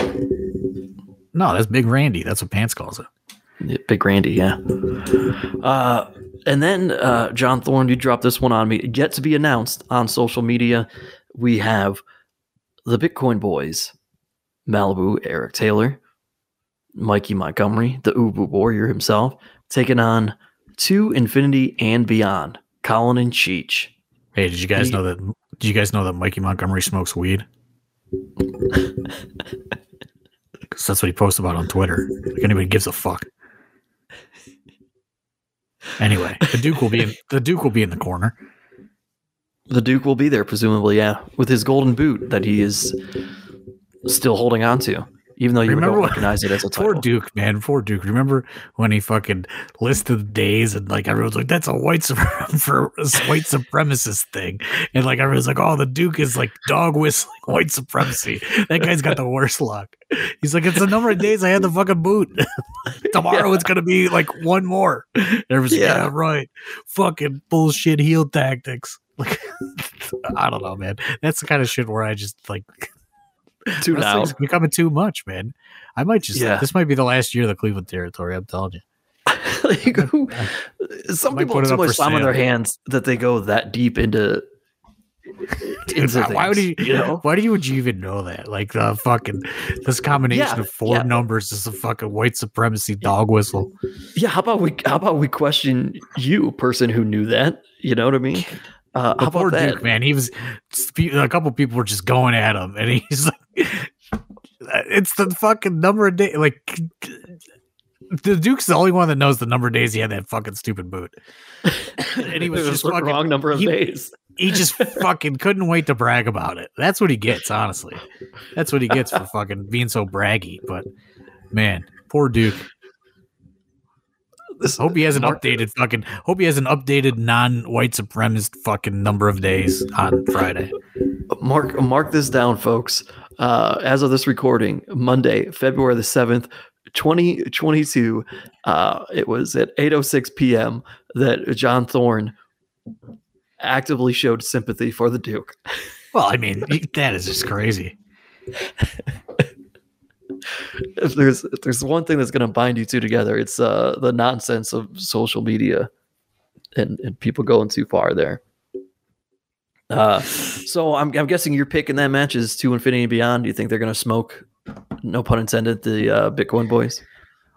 No, that's Big Randy. That's what Pants calls it. Yeah, Big Randy, yeah. Uh, and then uh, John Thorne, you dropped this one on me. Yet to be announced on social media. We have the Bitcoin Boys, Malibu, Eric Taylor, Mikey Montgomery, the Ubu Warrior himself, taking on to infinity and beyond. Colin and Cheech. Hey, did you guys he, know that? Did you guys know that Mikey Montgomery smokes weed? Because that's what he posts about on Twitter. Like anybody gives a fuck. Anyway, the Duke will be in the Duke will be in the corner. The Duke will be there, presumably, yeah, with his golden boot that he is still holding on to. Even though you Remember don't recognize it as a Poor title. Duke, man. Poor Duke. Remember when he fucking listed the days and like everyone's like, that's a white for white supremacist thing. And like everyone's like, oh, the Duke is like dog whistling white supremacy. That guy's got the worst luck. He's like, it's the number of days I had the fucking boot. Tomorrow it's gonna be like one more. Everyone's like, Yeah. yeah, right. Fucking bullshit heel tactics. Like I don't know, man. That's the kind of shit where I just like Out. Wrestling's becoming too much, man. I might just Yeah. this might be the last year of the Cleveland territory. I'm telling you. like, who, some people put so much time on their hands that they go that deep into. into why would you, you know? Why do you, would you even know that? Like the fucking this combination Yeah, of four yeah. numbers is a fucking white supremacy dog whistle. Yeah, how about we? How about we question you, person who knew that? You know what I mean? Uh, how poor about that? Duke, man. He was a couple people were just going at him, and he's like, "It's the fucking number of days." Like the Duke's the only one that knows the number of days he had that fucking stupid boot, and he was just fucking wrong number of he- days. he just fucking couldn't wait to brag about it. That's what he gets, honestly. That's what he gets for fucking being so braggy. But man, poor Duke. This, Hope he has an updated fucking. Hope he has an updated non-white supremacist fucking number of days on Friday. Mark mark this down, folks. Uh, as of this recording, Monday, February the seventh, twenty twenty two. Uh, it was at eight oh six p.m. that John Thorne actively showed sympathy for the Duke. Well, I mean that is just crazy. If there's if there's one thing that's going to bind you two together, it's uh, the nonsense of social media and and people going too far there. Uh, so I'm I'm guessing you're picking that match is to infinity and beyond. Do you think they're going to smoke? No pun intended. The uh, Bitcoin boys.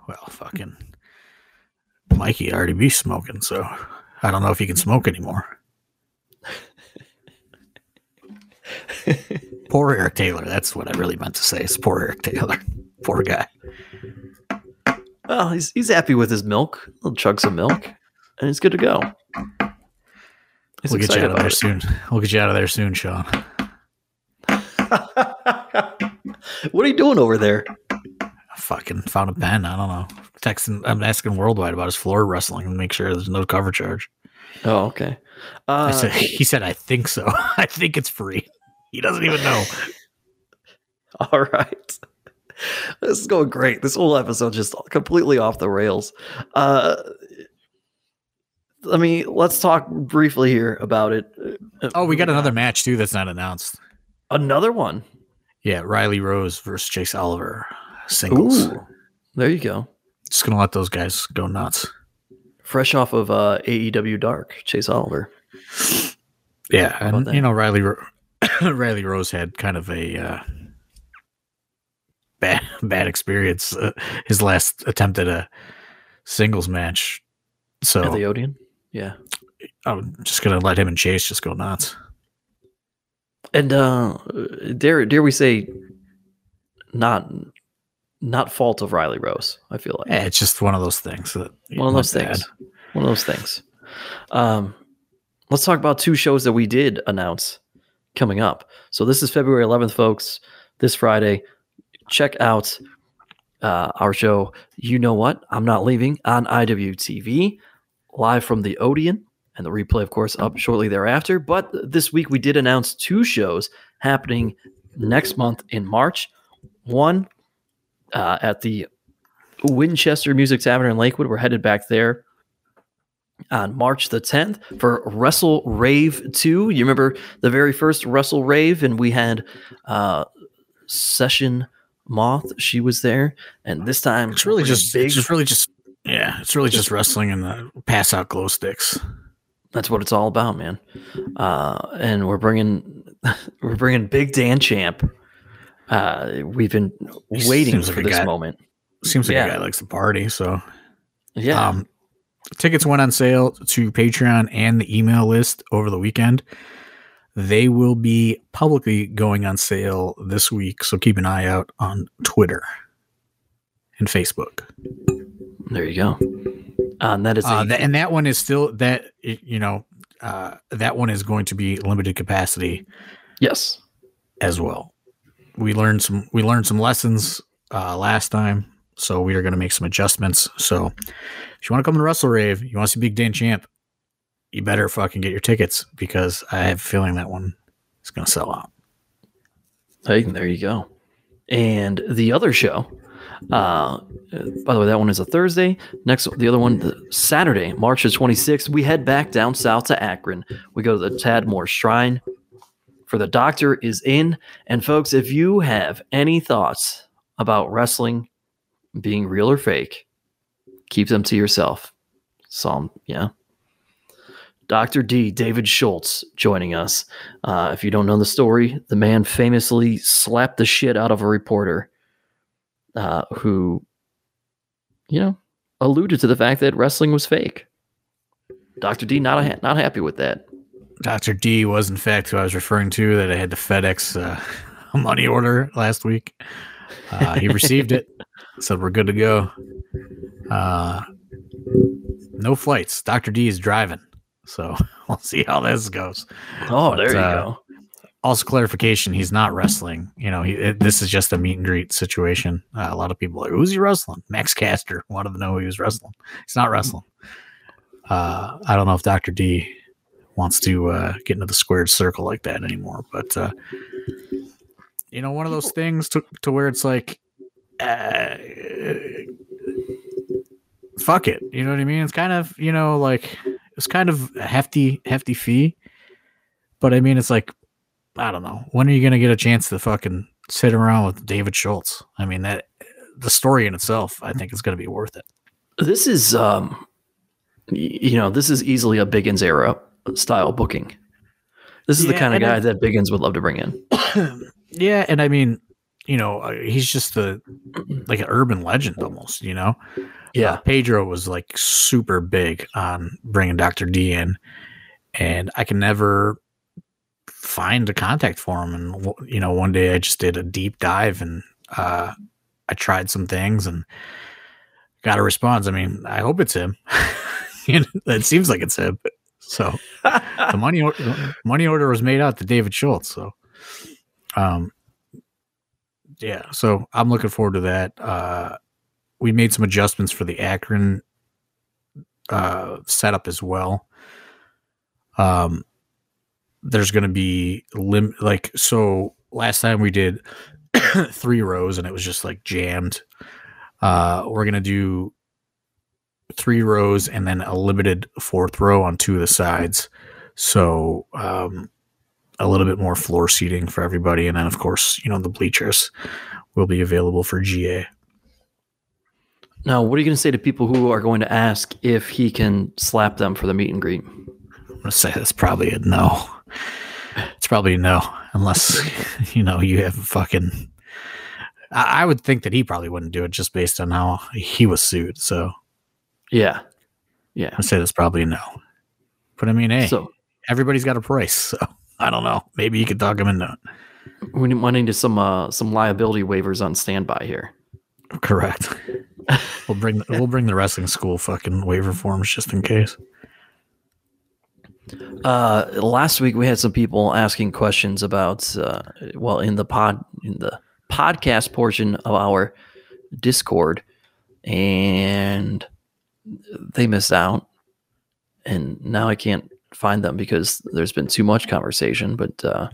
Well, fucking Mikey already be smoking, so I don't know if he can smoke anymore. poor Eric Taylor. That's what I really meant to say. It's poor Eric Taylor. Poor guy. Well, he's he's happy with his milk. He'll chug some milk, and he's good to go. He's we'll get you out of there about soon. We'll get you out of there soon, Sean. what are you doing over there? I fucking found a pen. I don't know. Texting. I'm asking Worldwide about his floor wrestling and make sure there's no cover charge. Oh, okay. Uh, said, he said, I think so. I think it's free. He doesn't even know. All right. This is going great. This whole episode just completely off the rails. Uh I mean, let's talk briefly here about it. Oh, we got another match too that's not announced. another one. Yeah, Riley Rose versus Chase Oliver singles. Ooh, there you go. Just gonna let those guys go nuts. Fresh off of uh, AEW Dark, Chase Oliver. Yeah, and that? you know Riley Ro- Riley Rose had kind of a uh, bad bad experience. Uh, his last attempt at a singles match. So At the Odeon. Yeah. I'm just gonna let him and Chase just go nuts. And uh dare dare we say not not fault of Riley Rose, I feel like. Yeah, it's just one of those things. That one of those went bad. things. One of those things. Um, let's talk about two shows that we did announce coming up. So this is February 11th, folks. This Friday, check out uh, our show. You know what? I'm not leaving on IWTV, live from the Odeon, and the replay, of course, up shortly thereafter. But this week we did announce two shows happening next month in March. One uh, at the Winchester Music Tavern in Lakewood. We're headed back there on March the 10th for Wrestle Rave 2. You remember the very first Wrestle Rave, and we had uh, Session Moth. She was there, and this time It's really just big. it's just really just yeah, it's really just wrestling and the pass out glow sticks. That's what it's all about, man. Uh, and we're bringing we're bringing Big Dan Champ. Uh, we've been He waiting seems like for this guy- moment. Seems like Yeah. a guy likes to party, so Yeah, Um, tickets went on sale to Patreon and the email list over the weekend. They will be publicly going on sale this week, so keep an eye out on Twitter and Facebook. There you go. Uh, and that is a, Uh, that, and that one is still that you know uh, that one is going to be limited capacity yes. as well. We learned some we learned some lessons uh, last time, so we are going to make some adjustments. So if you want to come to Wrestle Rave, you want to see Big Dan Champ, you better fucking get your tickets because I have a feeling that one is going to sell out. Hey, there you go. And the other show, uh, by the way, that one is a Thursday. Next, the other one, the Saturday, March the 26th, we head back down south to Akron. We go to the Tadmor Shrine for the Doctor is in. And folks, if you have any thoughts about wrestling being real or fake, keep them to yourself. Some, yeah. Dr. D, David Schultz, joining us. Uh, if you don't know the story, the man famously slapped the shit out of a reporter uh, who, you know, alluded to the fact that wrestling was fake. Dr. D, not, a, not happy with that. Dr. D was, in fact, who I was referring to that I had the FedEx uh, money order last week. Uh, he received it, said we're good to go. Uh, no flights. Dr. D is driving. So we'll see how this goes. Oh, but, there you uh, go. Also, clarification: he's not wrestling. You know, he, it, this is just a meet and greet situation. Uh, a lot of people are like, "Who's he wrestling?" Max Caster wanted to know he was wrestling. He's not wrestling. Uh, I don't know if Doctor D wants to uh, get into the squared circle like that anymore, but uh, you know, one of those things to to where it's like, uh, fuck it. You know what I mean? It's kind of you know like it's kind of a hefty, hefty fee. But I mean, it's like, I don't know. When are you going to get a chance to fucking sit around with David Schultz? I mean, that the story in itself, I think, is going to be worth it. This is, um, you know, this is easily a Biggins era style booking. This is yeah, the kind of guy I, that Biggins would love to bring in. yeah, and I mean, you know, uh, he's just the like an urban legend almost. You know, yeah, uh, Pedro was like super big on bringing Doctor D in, and I can never find a contact for him. And you know, one day I just did a deep dive and uh, I tried some things and got a response. I mean, I hope it's him. it seems like it's him. So the money money order was made out to David Schultz. So, um, yeah. So I'm looking forward to that. Uh, we made some adjustments for the Akron uh, setup as well. Um, there's going to be lim like so. Last time we did three rows and it was just like jammed. Uh, we're gonna do three rows and then a limited fourth row on two of the sides. So um, a little bit more floor seating for everybody, and then of course you know the bleachers will be available for GA. Now, what are you going to say to people who are going to ask if he can slap them for the meet and greet? I'm going to say that's probably a no. It's probably no, unless you know you have fucking. I, I would think that he probably wouldn't do it just based on how he was sued. So, yeah, yeah, I'd say that's probably no. But I mean, hey, so everybody's got a price, so I don't know. Maybe you could talk him into it. We might need some uh, some liability waivers on standby here. Correct. we'll bring we'll bring the wrestling school fucking waiver forms just in case. Uh, last week we had some people asking questions about uh, well in the pod in the podcast portion of our Discord, and they missed out, and now I can't find them because there's been too much conversation. But uh,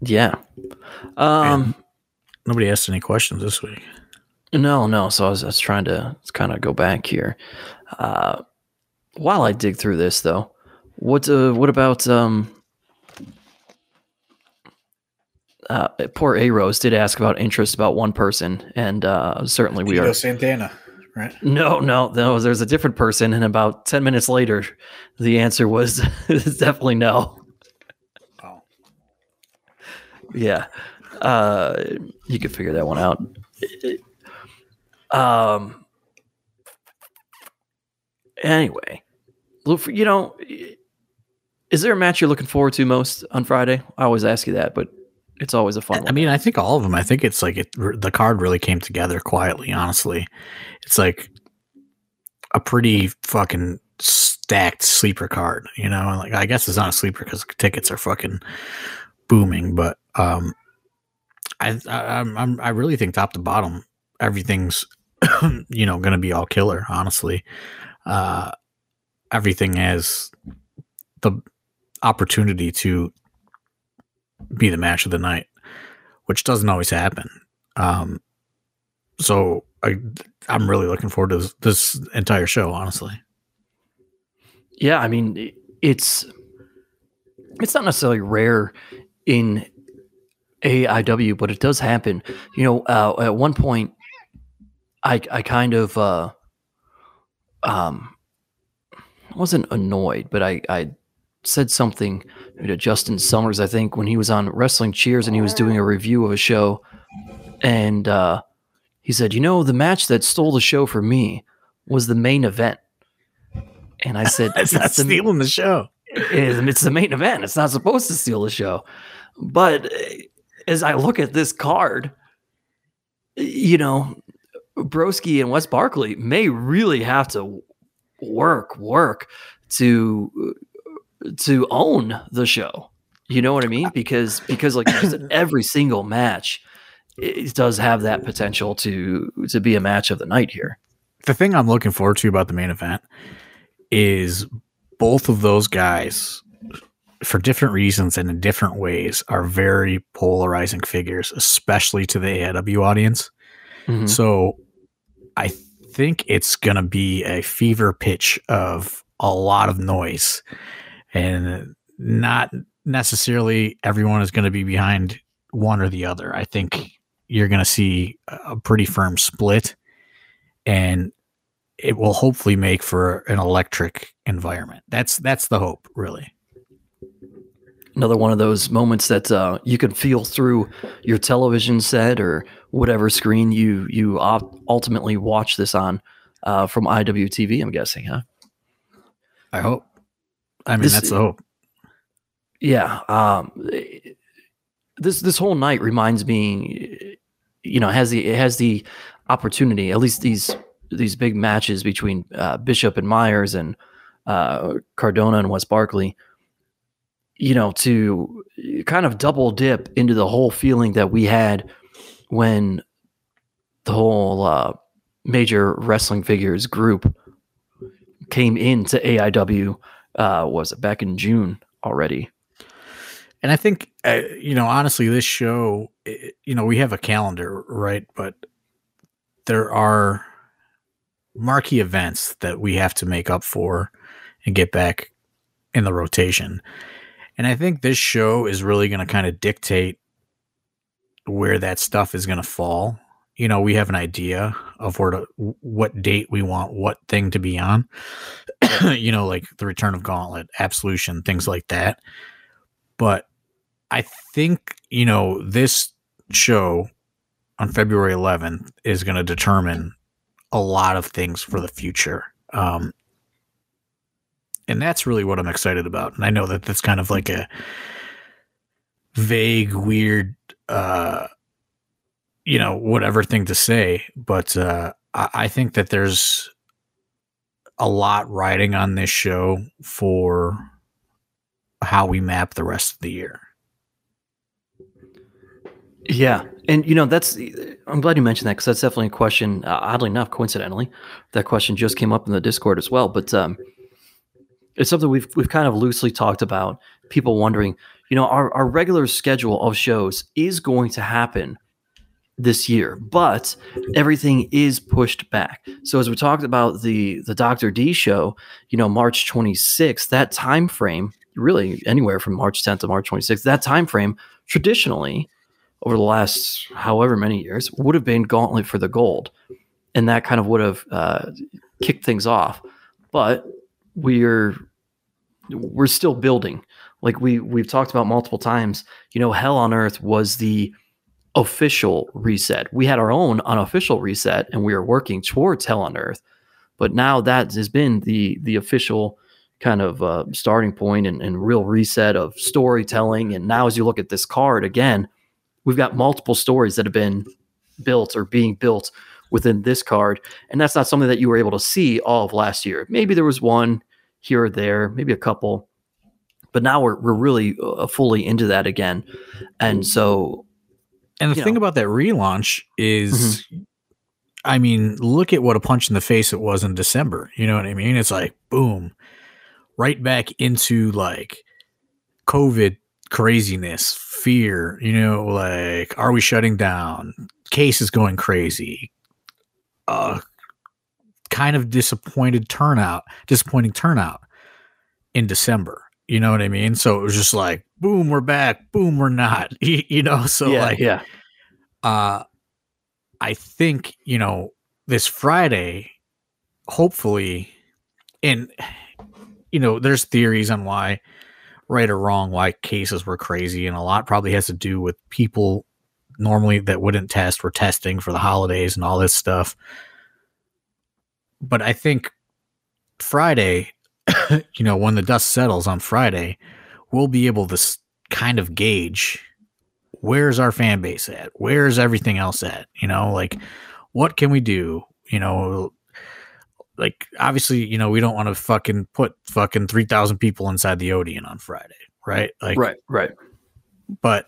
yeah, um, nobody asked any questions this week. No, no. So I was, I was trying to kind of go back here. Uh, while I dig through this, though, what uh, what about um, uh, poor A Rose did ask about interest about one person, and uh, certainly we are Santana, right? No, no, no. There's a different person, and about ten minutes later, the answer was definitely no. Oh, yeah. Uh, you could figure that one out. Um. Anyway, you know, is there a match you're looking forward to most on Friday? I always ask you that, but it's always a fun. One. I one. mean, I think all of them. I think it's like it. The card really came together quietly. Honestly, it's like a pretty fucking stacked sleeper card. You know, like I guess it's not a sleeper because tickets are fucking booming, but um, I, I I'm I really think top to bottom everything's you know going to be all killer. Honestly, uh, everything has the opportunity to be the match of the night, which doesn't always happen. Um, so I I'm really looking forward to this, this entire show. Honestly, yeah, I mean it's it's not necessarily rare in AIW, but it does happen. You know, uh, at one point, I I kind of uh, um wasn't annoyed, but I I said something to Justin Summers, I think, when he was on Wrestling Cheers and he was doing a review of a show, and uh, he said, "You know, the match that stole the show for me was the main event." And I said, "It's not the, stealing the show. It's the main event. It's not supposed to steal the show." But as I look at this card, you know, Broski and Wes Barkley may really have to work, work to to own the show. You know what I mean? Because because like every single match it does have that potential to to be a match of the night here. The thing I'm looking forward to about the main event is both of those guys for different reasons and in different ways are very polarizing figures, especially to the AIW audience. Mm-hmm. So I think it's going to be a fever pitch of a lot of noise and not necessarily everyone is going to be behind one or the other. I think you're going to see a pretty firm split and it will hopefully make for an electric environment. That's that's the hope, really another one of those moments that uh, you can feel through your television set or whatever screen you you ultimately watch this on uh, from IWTV. I'm guessing, huh? I hope. I mean, this, that's the hope. Yeah. Um, this this whole night reminds me, you know, has the it has the opportunity. At least these these big matches between uh, Bishop and Myers and uh, Cardona and Wes Barkley you know, to kind of double dip into the whole feeling that we had when the whole uh, major wrestling figures group came into AIW. Uh, was it back in June already? And I think, uh, you know, honestly, this show, you know, we have a calendar, right? But there are marquee events that we have to make up for and get back in the rotation. And I think this show is really going to kind of dictate where that stuff is going to fall. You know, we have an idea of where to, what date we want what thing to be on. you know, like the return of Gauntlet, Absolution, things like that. But I think, you know, this show on February 11th is going to determine a lot of things for the future. Um, and that's really what I'm excited about. And I know that that's kind of like a vague, weird, uh, you know, whatever thing to say, but uh, I, I think that there's a lot riding on this show for how we map the rest of the year. Yeah, and you know that's I'm glad you mentioned that because that's definitely a question. Uh, oddly enough, coincidentally, that question just came up in the Discord as well. But um, it's something we've we've kind of loosely talked about. People wondering, you know, our, our regular schedule of shows is going to happen this year, but everything is pushed back. So as we talked about the the Dr. D show, you know, March 26th, that time frame, really anywhere from March 10th to March 26th, that time frame traditionally over the last however many years would have been Gauntlet for the Gold, and that kind of would have uh, kicked things off. But we're we're still building. Like we we've talked about multiple times, you know, Hell on Earth was the official reset. We had our own unofficial reset and we are working towards Hell on Earth. But now that has been the the official kind of uh, starting point and, and real reset of storytelling. And now as you look at this card again, we've got multiple stories that have been built or being built within this card. And that's not something that you were able to see all of last year. Maybe there was one here or there, maybe a couple, but now we're, we're really uh, fully into that again. And so And the thing know. about that relaunch is, I mean, look at what a punch in the face it was in December. You know what I mean? It's like, boom, right back into like COVID craziness, fear, you know, like, are we shutting down? Cases going crazy. Uh, kind of disappointed turnout, disappointing turnout in December. You know what I mean? So it was just like, boom, we're back. Boom, we're not. You, know, so yeah, like, yeah, uh, I think you know this Friday, hopefully, and you know, there's theories on why, right or wrong, why cases were crazy, and a lot probably has to do with people normally that wouldn't test were testing for the holidays and all this stuff. But I think Friday, you know, when the dust settles on Friday, we'll be able to kind of gauge where's our fan base at? Where's everything else at? You know, like what can we do? You know, like obviously, you know, we don't want to fucking put fucking 3,000 people inside the Odeon on Friday, right? Like, right, right. but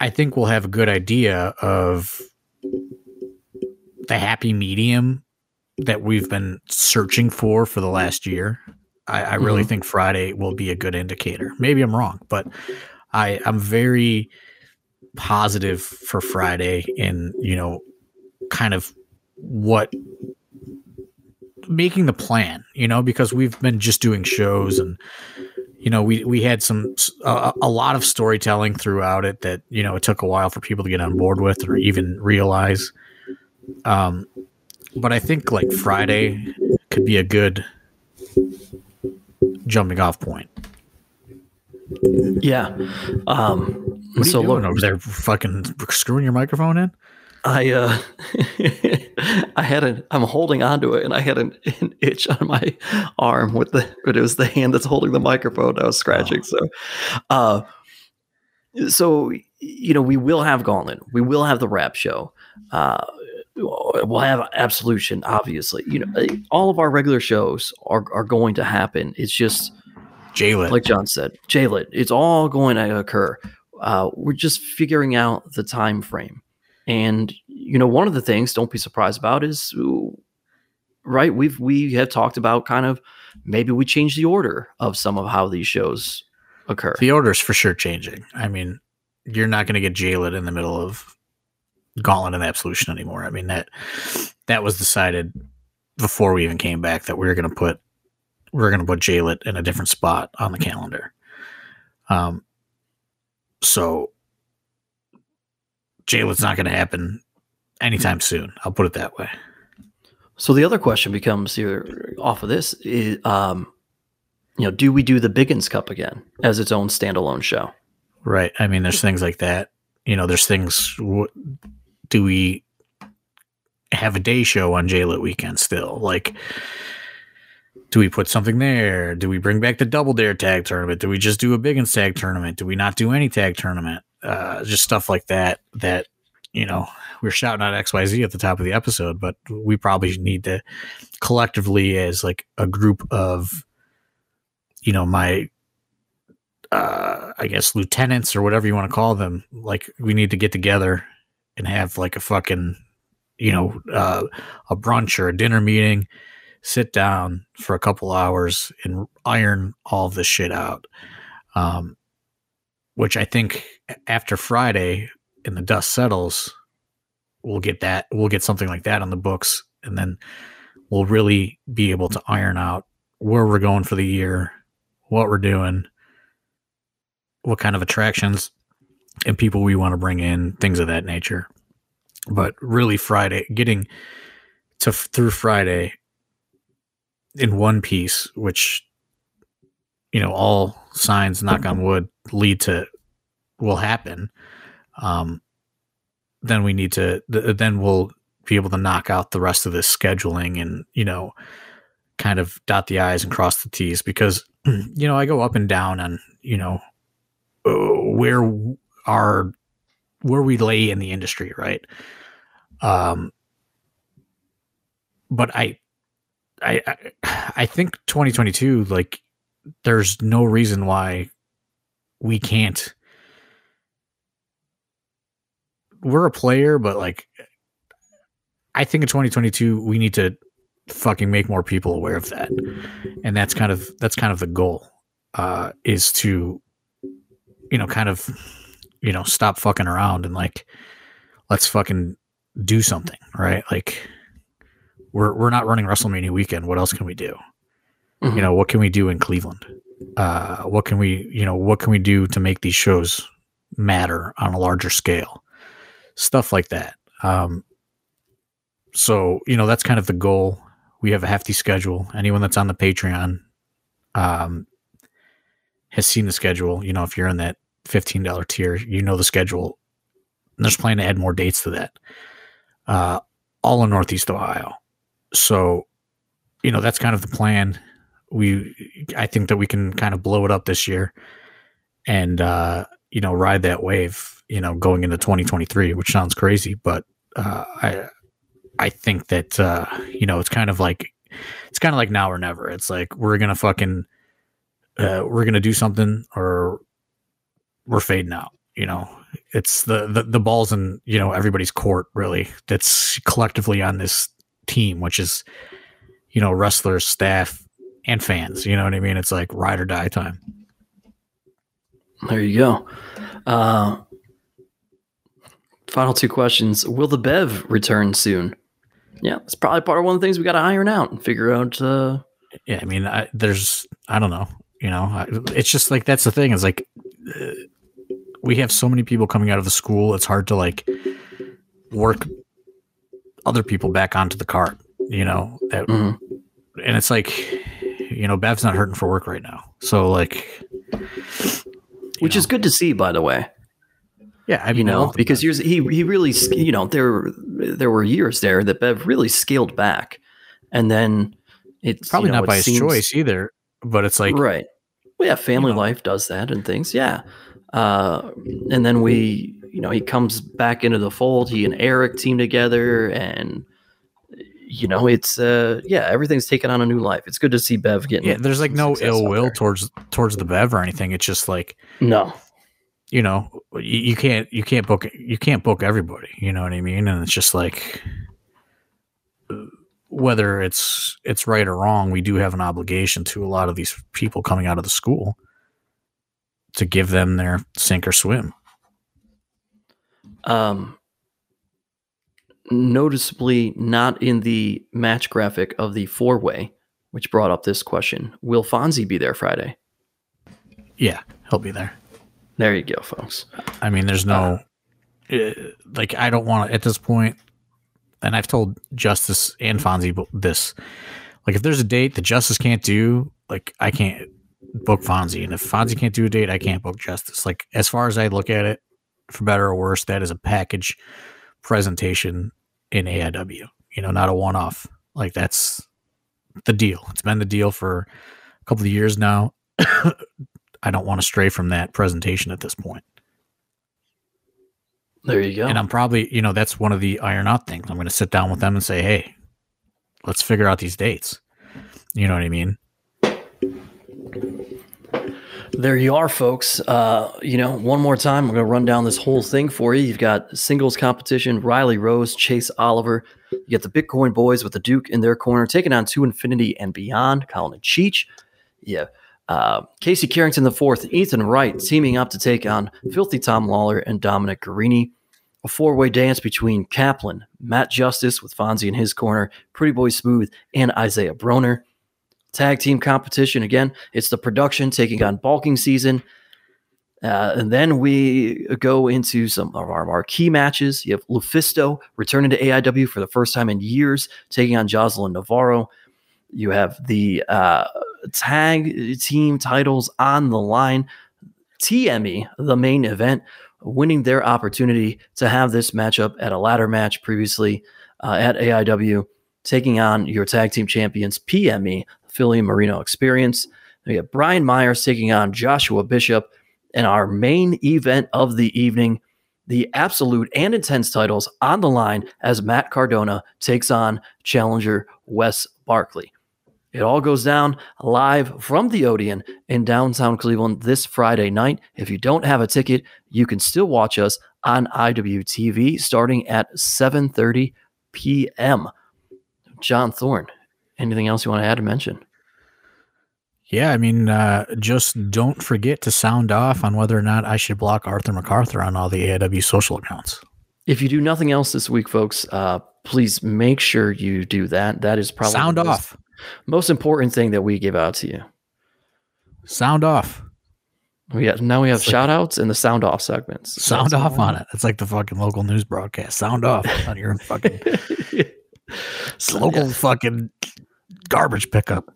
I think we'll have a good idea of the happy medium that we've been searching for for the last year. I, I really Mhm. think Friday will be a good indicator. Maybe I'm wrong, but I I'm very positive for Friday in you know kind of what making the plan you know because we've been just doing shows and you know we we had some a, a lot of storytelling throughout it that you know it took a while for people to get on board with or even realize um but i think like friday could be a good jumping off point Yeah. Um, what so look, over there fucking screwing your microphone in I uh, I had an I'm holding onto it, and I had an, an itch on my arm with the but it was the hand that's holding the microphone. I was scratching. So, uh, so you know, we will have Gauntlet. We will have the rap show. Uh, we'll have Absolution. Obviously, you know, all of our regular shows are are going to happen. It's just JLit. like John said, JLit, it's all going to occur. Uh, we're just figuring out the time frame. And you know, one of the things don't be surprised about is right. We've we have talked about kind of maybe we change the order of some of how these shows occur. The order's for sure changing. I mean, you're not going to get JLit in the middle of Gauntlet and Absolution anymore. I mean that that was decided before we even came back that we were going to put we are going to put JLit in a different spot on the calendar. Um, so JLit's not going to happen anytime soon. I'll put it that way. So the other question becomes here off of this is, um, you know, do we do the Biggins Cup again as its own standalone show? Right. I mean, there's things like that. You know, there's things. What, do we have a day show on JLit weekend still? Like, do we put something there? Do we bring back the Double Dare tag tournament? Do we just do a Big and tag tournament? Do we not do any tag tournament? Uh, just stuff like that. That you know, we're shouting out XYZ at the top of the episode, but we probably need to collectively, as like a group of, you know, my uh, I guess lieutenants or whatever you want to call them. Like we need to get together and have like a fucking, you know, uh, a brunch or a dinner meeting, sit down for a couple hours and iron all this shit out. Um, which I think after Friday and the dust settles, we'll get that, we'll get something like that on the books. And then we'll really be able to iron out where we're going for the year, what we're doing, what kind of attractions and people we want to bring in, things of that nature. But really, Friday, getting to through Friday in one piece, which you know, all signs, knock on wood, lead to will happen. Um, then we need to, th- then we'll be able to knock out the rest of this scheduling and you know, kind of dot the i's and cross the t's because you know I go up and down on you know uh, where our where we lay in the industry, right? Um, but I, I, I, think 2022, like, there's no reason why we can't we're a player, but like, I think in 2022 we need to fucking make more people aware of that, and that's kind of that's kind of the goal, uh, is to, you know, kind of, you know, stop fucking around and like, let's fucking do something, right? Like, we're we're not running WrestleMania weekend. What else can we do? Mm-hmm. You know, what can we do in Cleveland? Uh, what can we, you know, what can we do to make these shows matter on a larger scale? Stuff like that. Um, so you know, that's kind of the goal. We have a hefty schedule. Anyone that's on the Patreon, um, has seen the schedule. You know, if you're in that fifteen dollar tier, you know the schedule. And there's plan to add more dates to that. Uh, all in Northeast Ohio. So, you know, that's kind of the plan. We, I think that we can kind of blow it up this year, and uh, you know, ride that wave. You know, going into 2023, which sounds crazy, but uh, I, I think that uh, you know, it's kind of like, it's kind of like now or never. It's like we're gonna fucking, uh, we're gonna do something or we're fading out. You know, it's the, the the balls in you know everybody's court really. That's collectively on this team, which is, you know, wrestlers, staff, and fans. You know what I mean? It's like ride or die time. There you go. Uh, final two questions. Will the Bev return soon? Yeah, it's probably part of one of the things we got to iron out and figure out. Uh, yeah, I mean, I, there's, I don't know, you know, I, it's just like that's the thing. Is like we have so many people coming out of the school. It's hard to like work other people back onto the cart, you know, that, mm-hmm. and it's like, you know, Bev's not hurting for work right now. So like, which know. is good to see, by the way. Yeah, I mean, you know, because he he really, you know, there there were years there that Bev really scaled back, and then it's probably you know, not by his choice either. But it's like right, well, yeah, family you know. life does that and things, yeah. Uh, and then we you know, he comes back into the fold. He and Eric team together, and you know, it's uh, yeah, everything's taken on a new life. It's good to see Bev getting. Yeah, there's like no ill will towards towards the Bev or anything. It's just like no, you know, you, you can't you can't book you can't book everybody. You know what I mean? And it's just like whether it's it's right or wrong, we do have an obligation to a lot of these people coming out of the school to give them their sink or swim. Um, noticeably not in the match graphic of the four way, which brought up this question. Will Fonzie be there Friday? Yeah, he'll be there. There you go, folks. I mean, there's no, uh, uh like, I don't want to, at this point, and I've told Justice and Fonzie this. Like, if there's a date that Justice can't do, like, I can't book Fonzie. And if Fonzie can't do a date, I can't book Justice. Like, as far as I look at it, for better or worse, that is a package presentation in AIW. You know, not a one off. Like that's the deal. It's been the deal for a couple of years now. I don't want to stray from that presentation at this point. There you go. And I'm probably, you know, that's one of the iron out things. I'm going to sit down with them and say, hey, let's figure out these dates. You know what I mean? There you are, folks. Uh, you know, one more time, I'm going to run down this whole thing for you. You've got singles competition, Riley Rose, Chase Oliver. You get the Bitcoin boys with the Duke in their corner, taking on to infinity and beyond, Colin and Cheech. Yeah. Uh, Casey Carrington the fourth, Ethan Wright teaming up to take on Filthy Tom Lawlor and Dominic Garrini. A four-way dance between Kaplan, Matt Justice with Fonzie in his corner, Pretty Boy Smooth, and Isaiah Broner tag team competition. Again, it's the production taking on Bulking season. Uh, and then we go into some of our marquee matches. You have Lufisto returning to AIW for the first time in years, taking on Jocelyn Navarro. You have the uh, tag team titles on the line. TME, the main event, winning their opportunity to have this matchup at a ladder match previously uh, at AIW, taking on your tag team champions, PME, Philly Marino experience. We have Brian Myers taking on Joshua Bishop and our main event of the evening. The absolute and intense titles on the line as Matt Cardona takes on challenger Wes Barkley. It all goes down live from the Odeon in downtown Cleveland this Friday night. If you don't have a ticket, you can still watch us on IWTV starting at 7:30 p.m. John Thorne, anything else you want to add to mention? Yeah, I mean, uh, just don't forget to sound off on whether or not I should block Arthur MacArthur on all the AIW social accounts. If you do nothing else this week, folks, uh, please make sure you do that. That is probably sound off most important thing that we give out to you. Sound off. We have, now we have shout outs and the sound off segments. Sound That's off on it. It's like the fucking local news broadcast. Sound off on your fucking local yeah. fucking garbage pickup.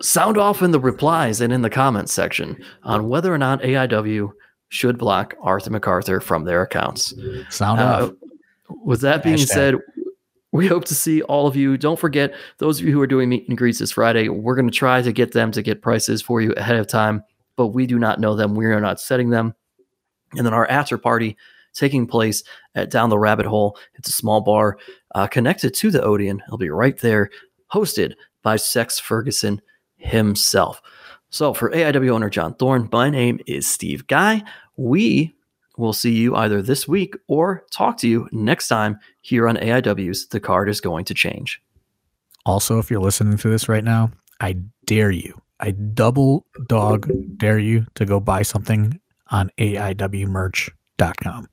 Sound off in the replies and in the comments section on whether or not AIW should block Arthur MacArthur from their accounts. Sound uh, off. With that being Hashtag. said, we hope to see all of you. Don't forget, those of you who are doing meet and greets this Friday, we're going to try to get them to get prices for you ahead of time, but we do not know them. We are not setting them. And then our after party taking place at Down the Rabbit Hole. It's a small bar uh, connected to the Odeon. It'll be right there, hosted by Sex Ferguson himself. So for AIW owner John Thorne, my name is Steve Guy. We We'll see you either this week or talk to you next time here on AIW's The Card is Going to Change. Also, if you're listening to this right now, I dare you, I double dog dare you to go buy something on AIWmerch.com.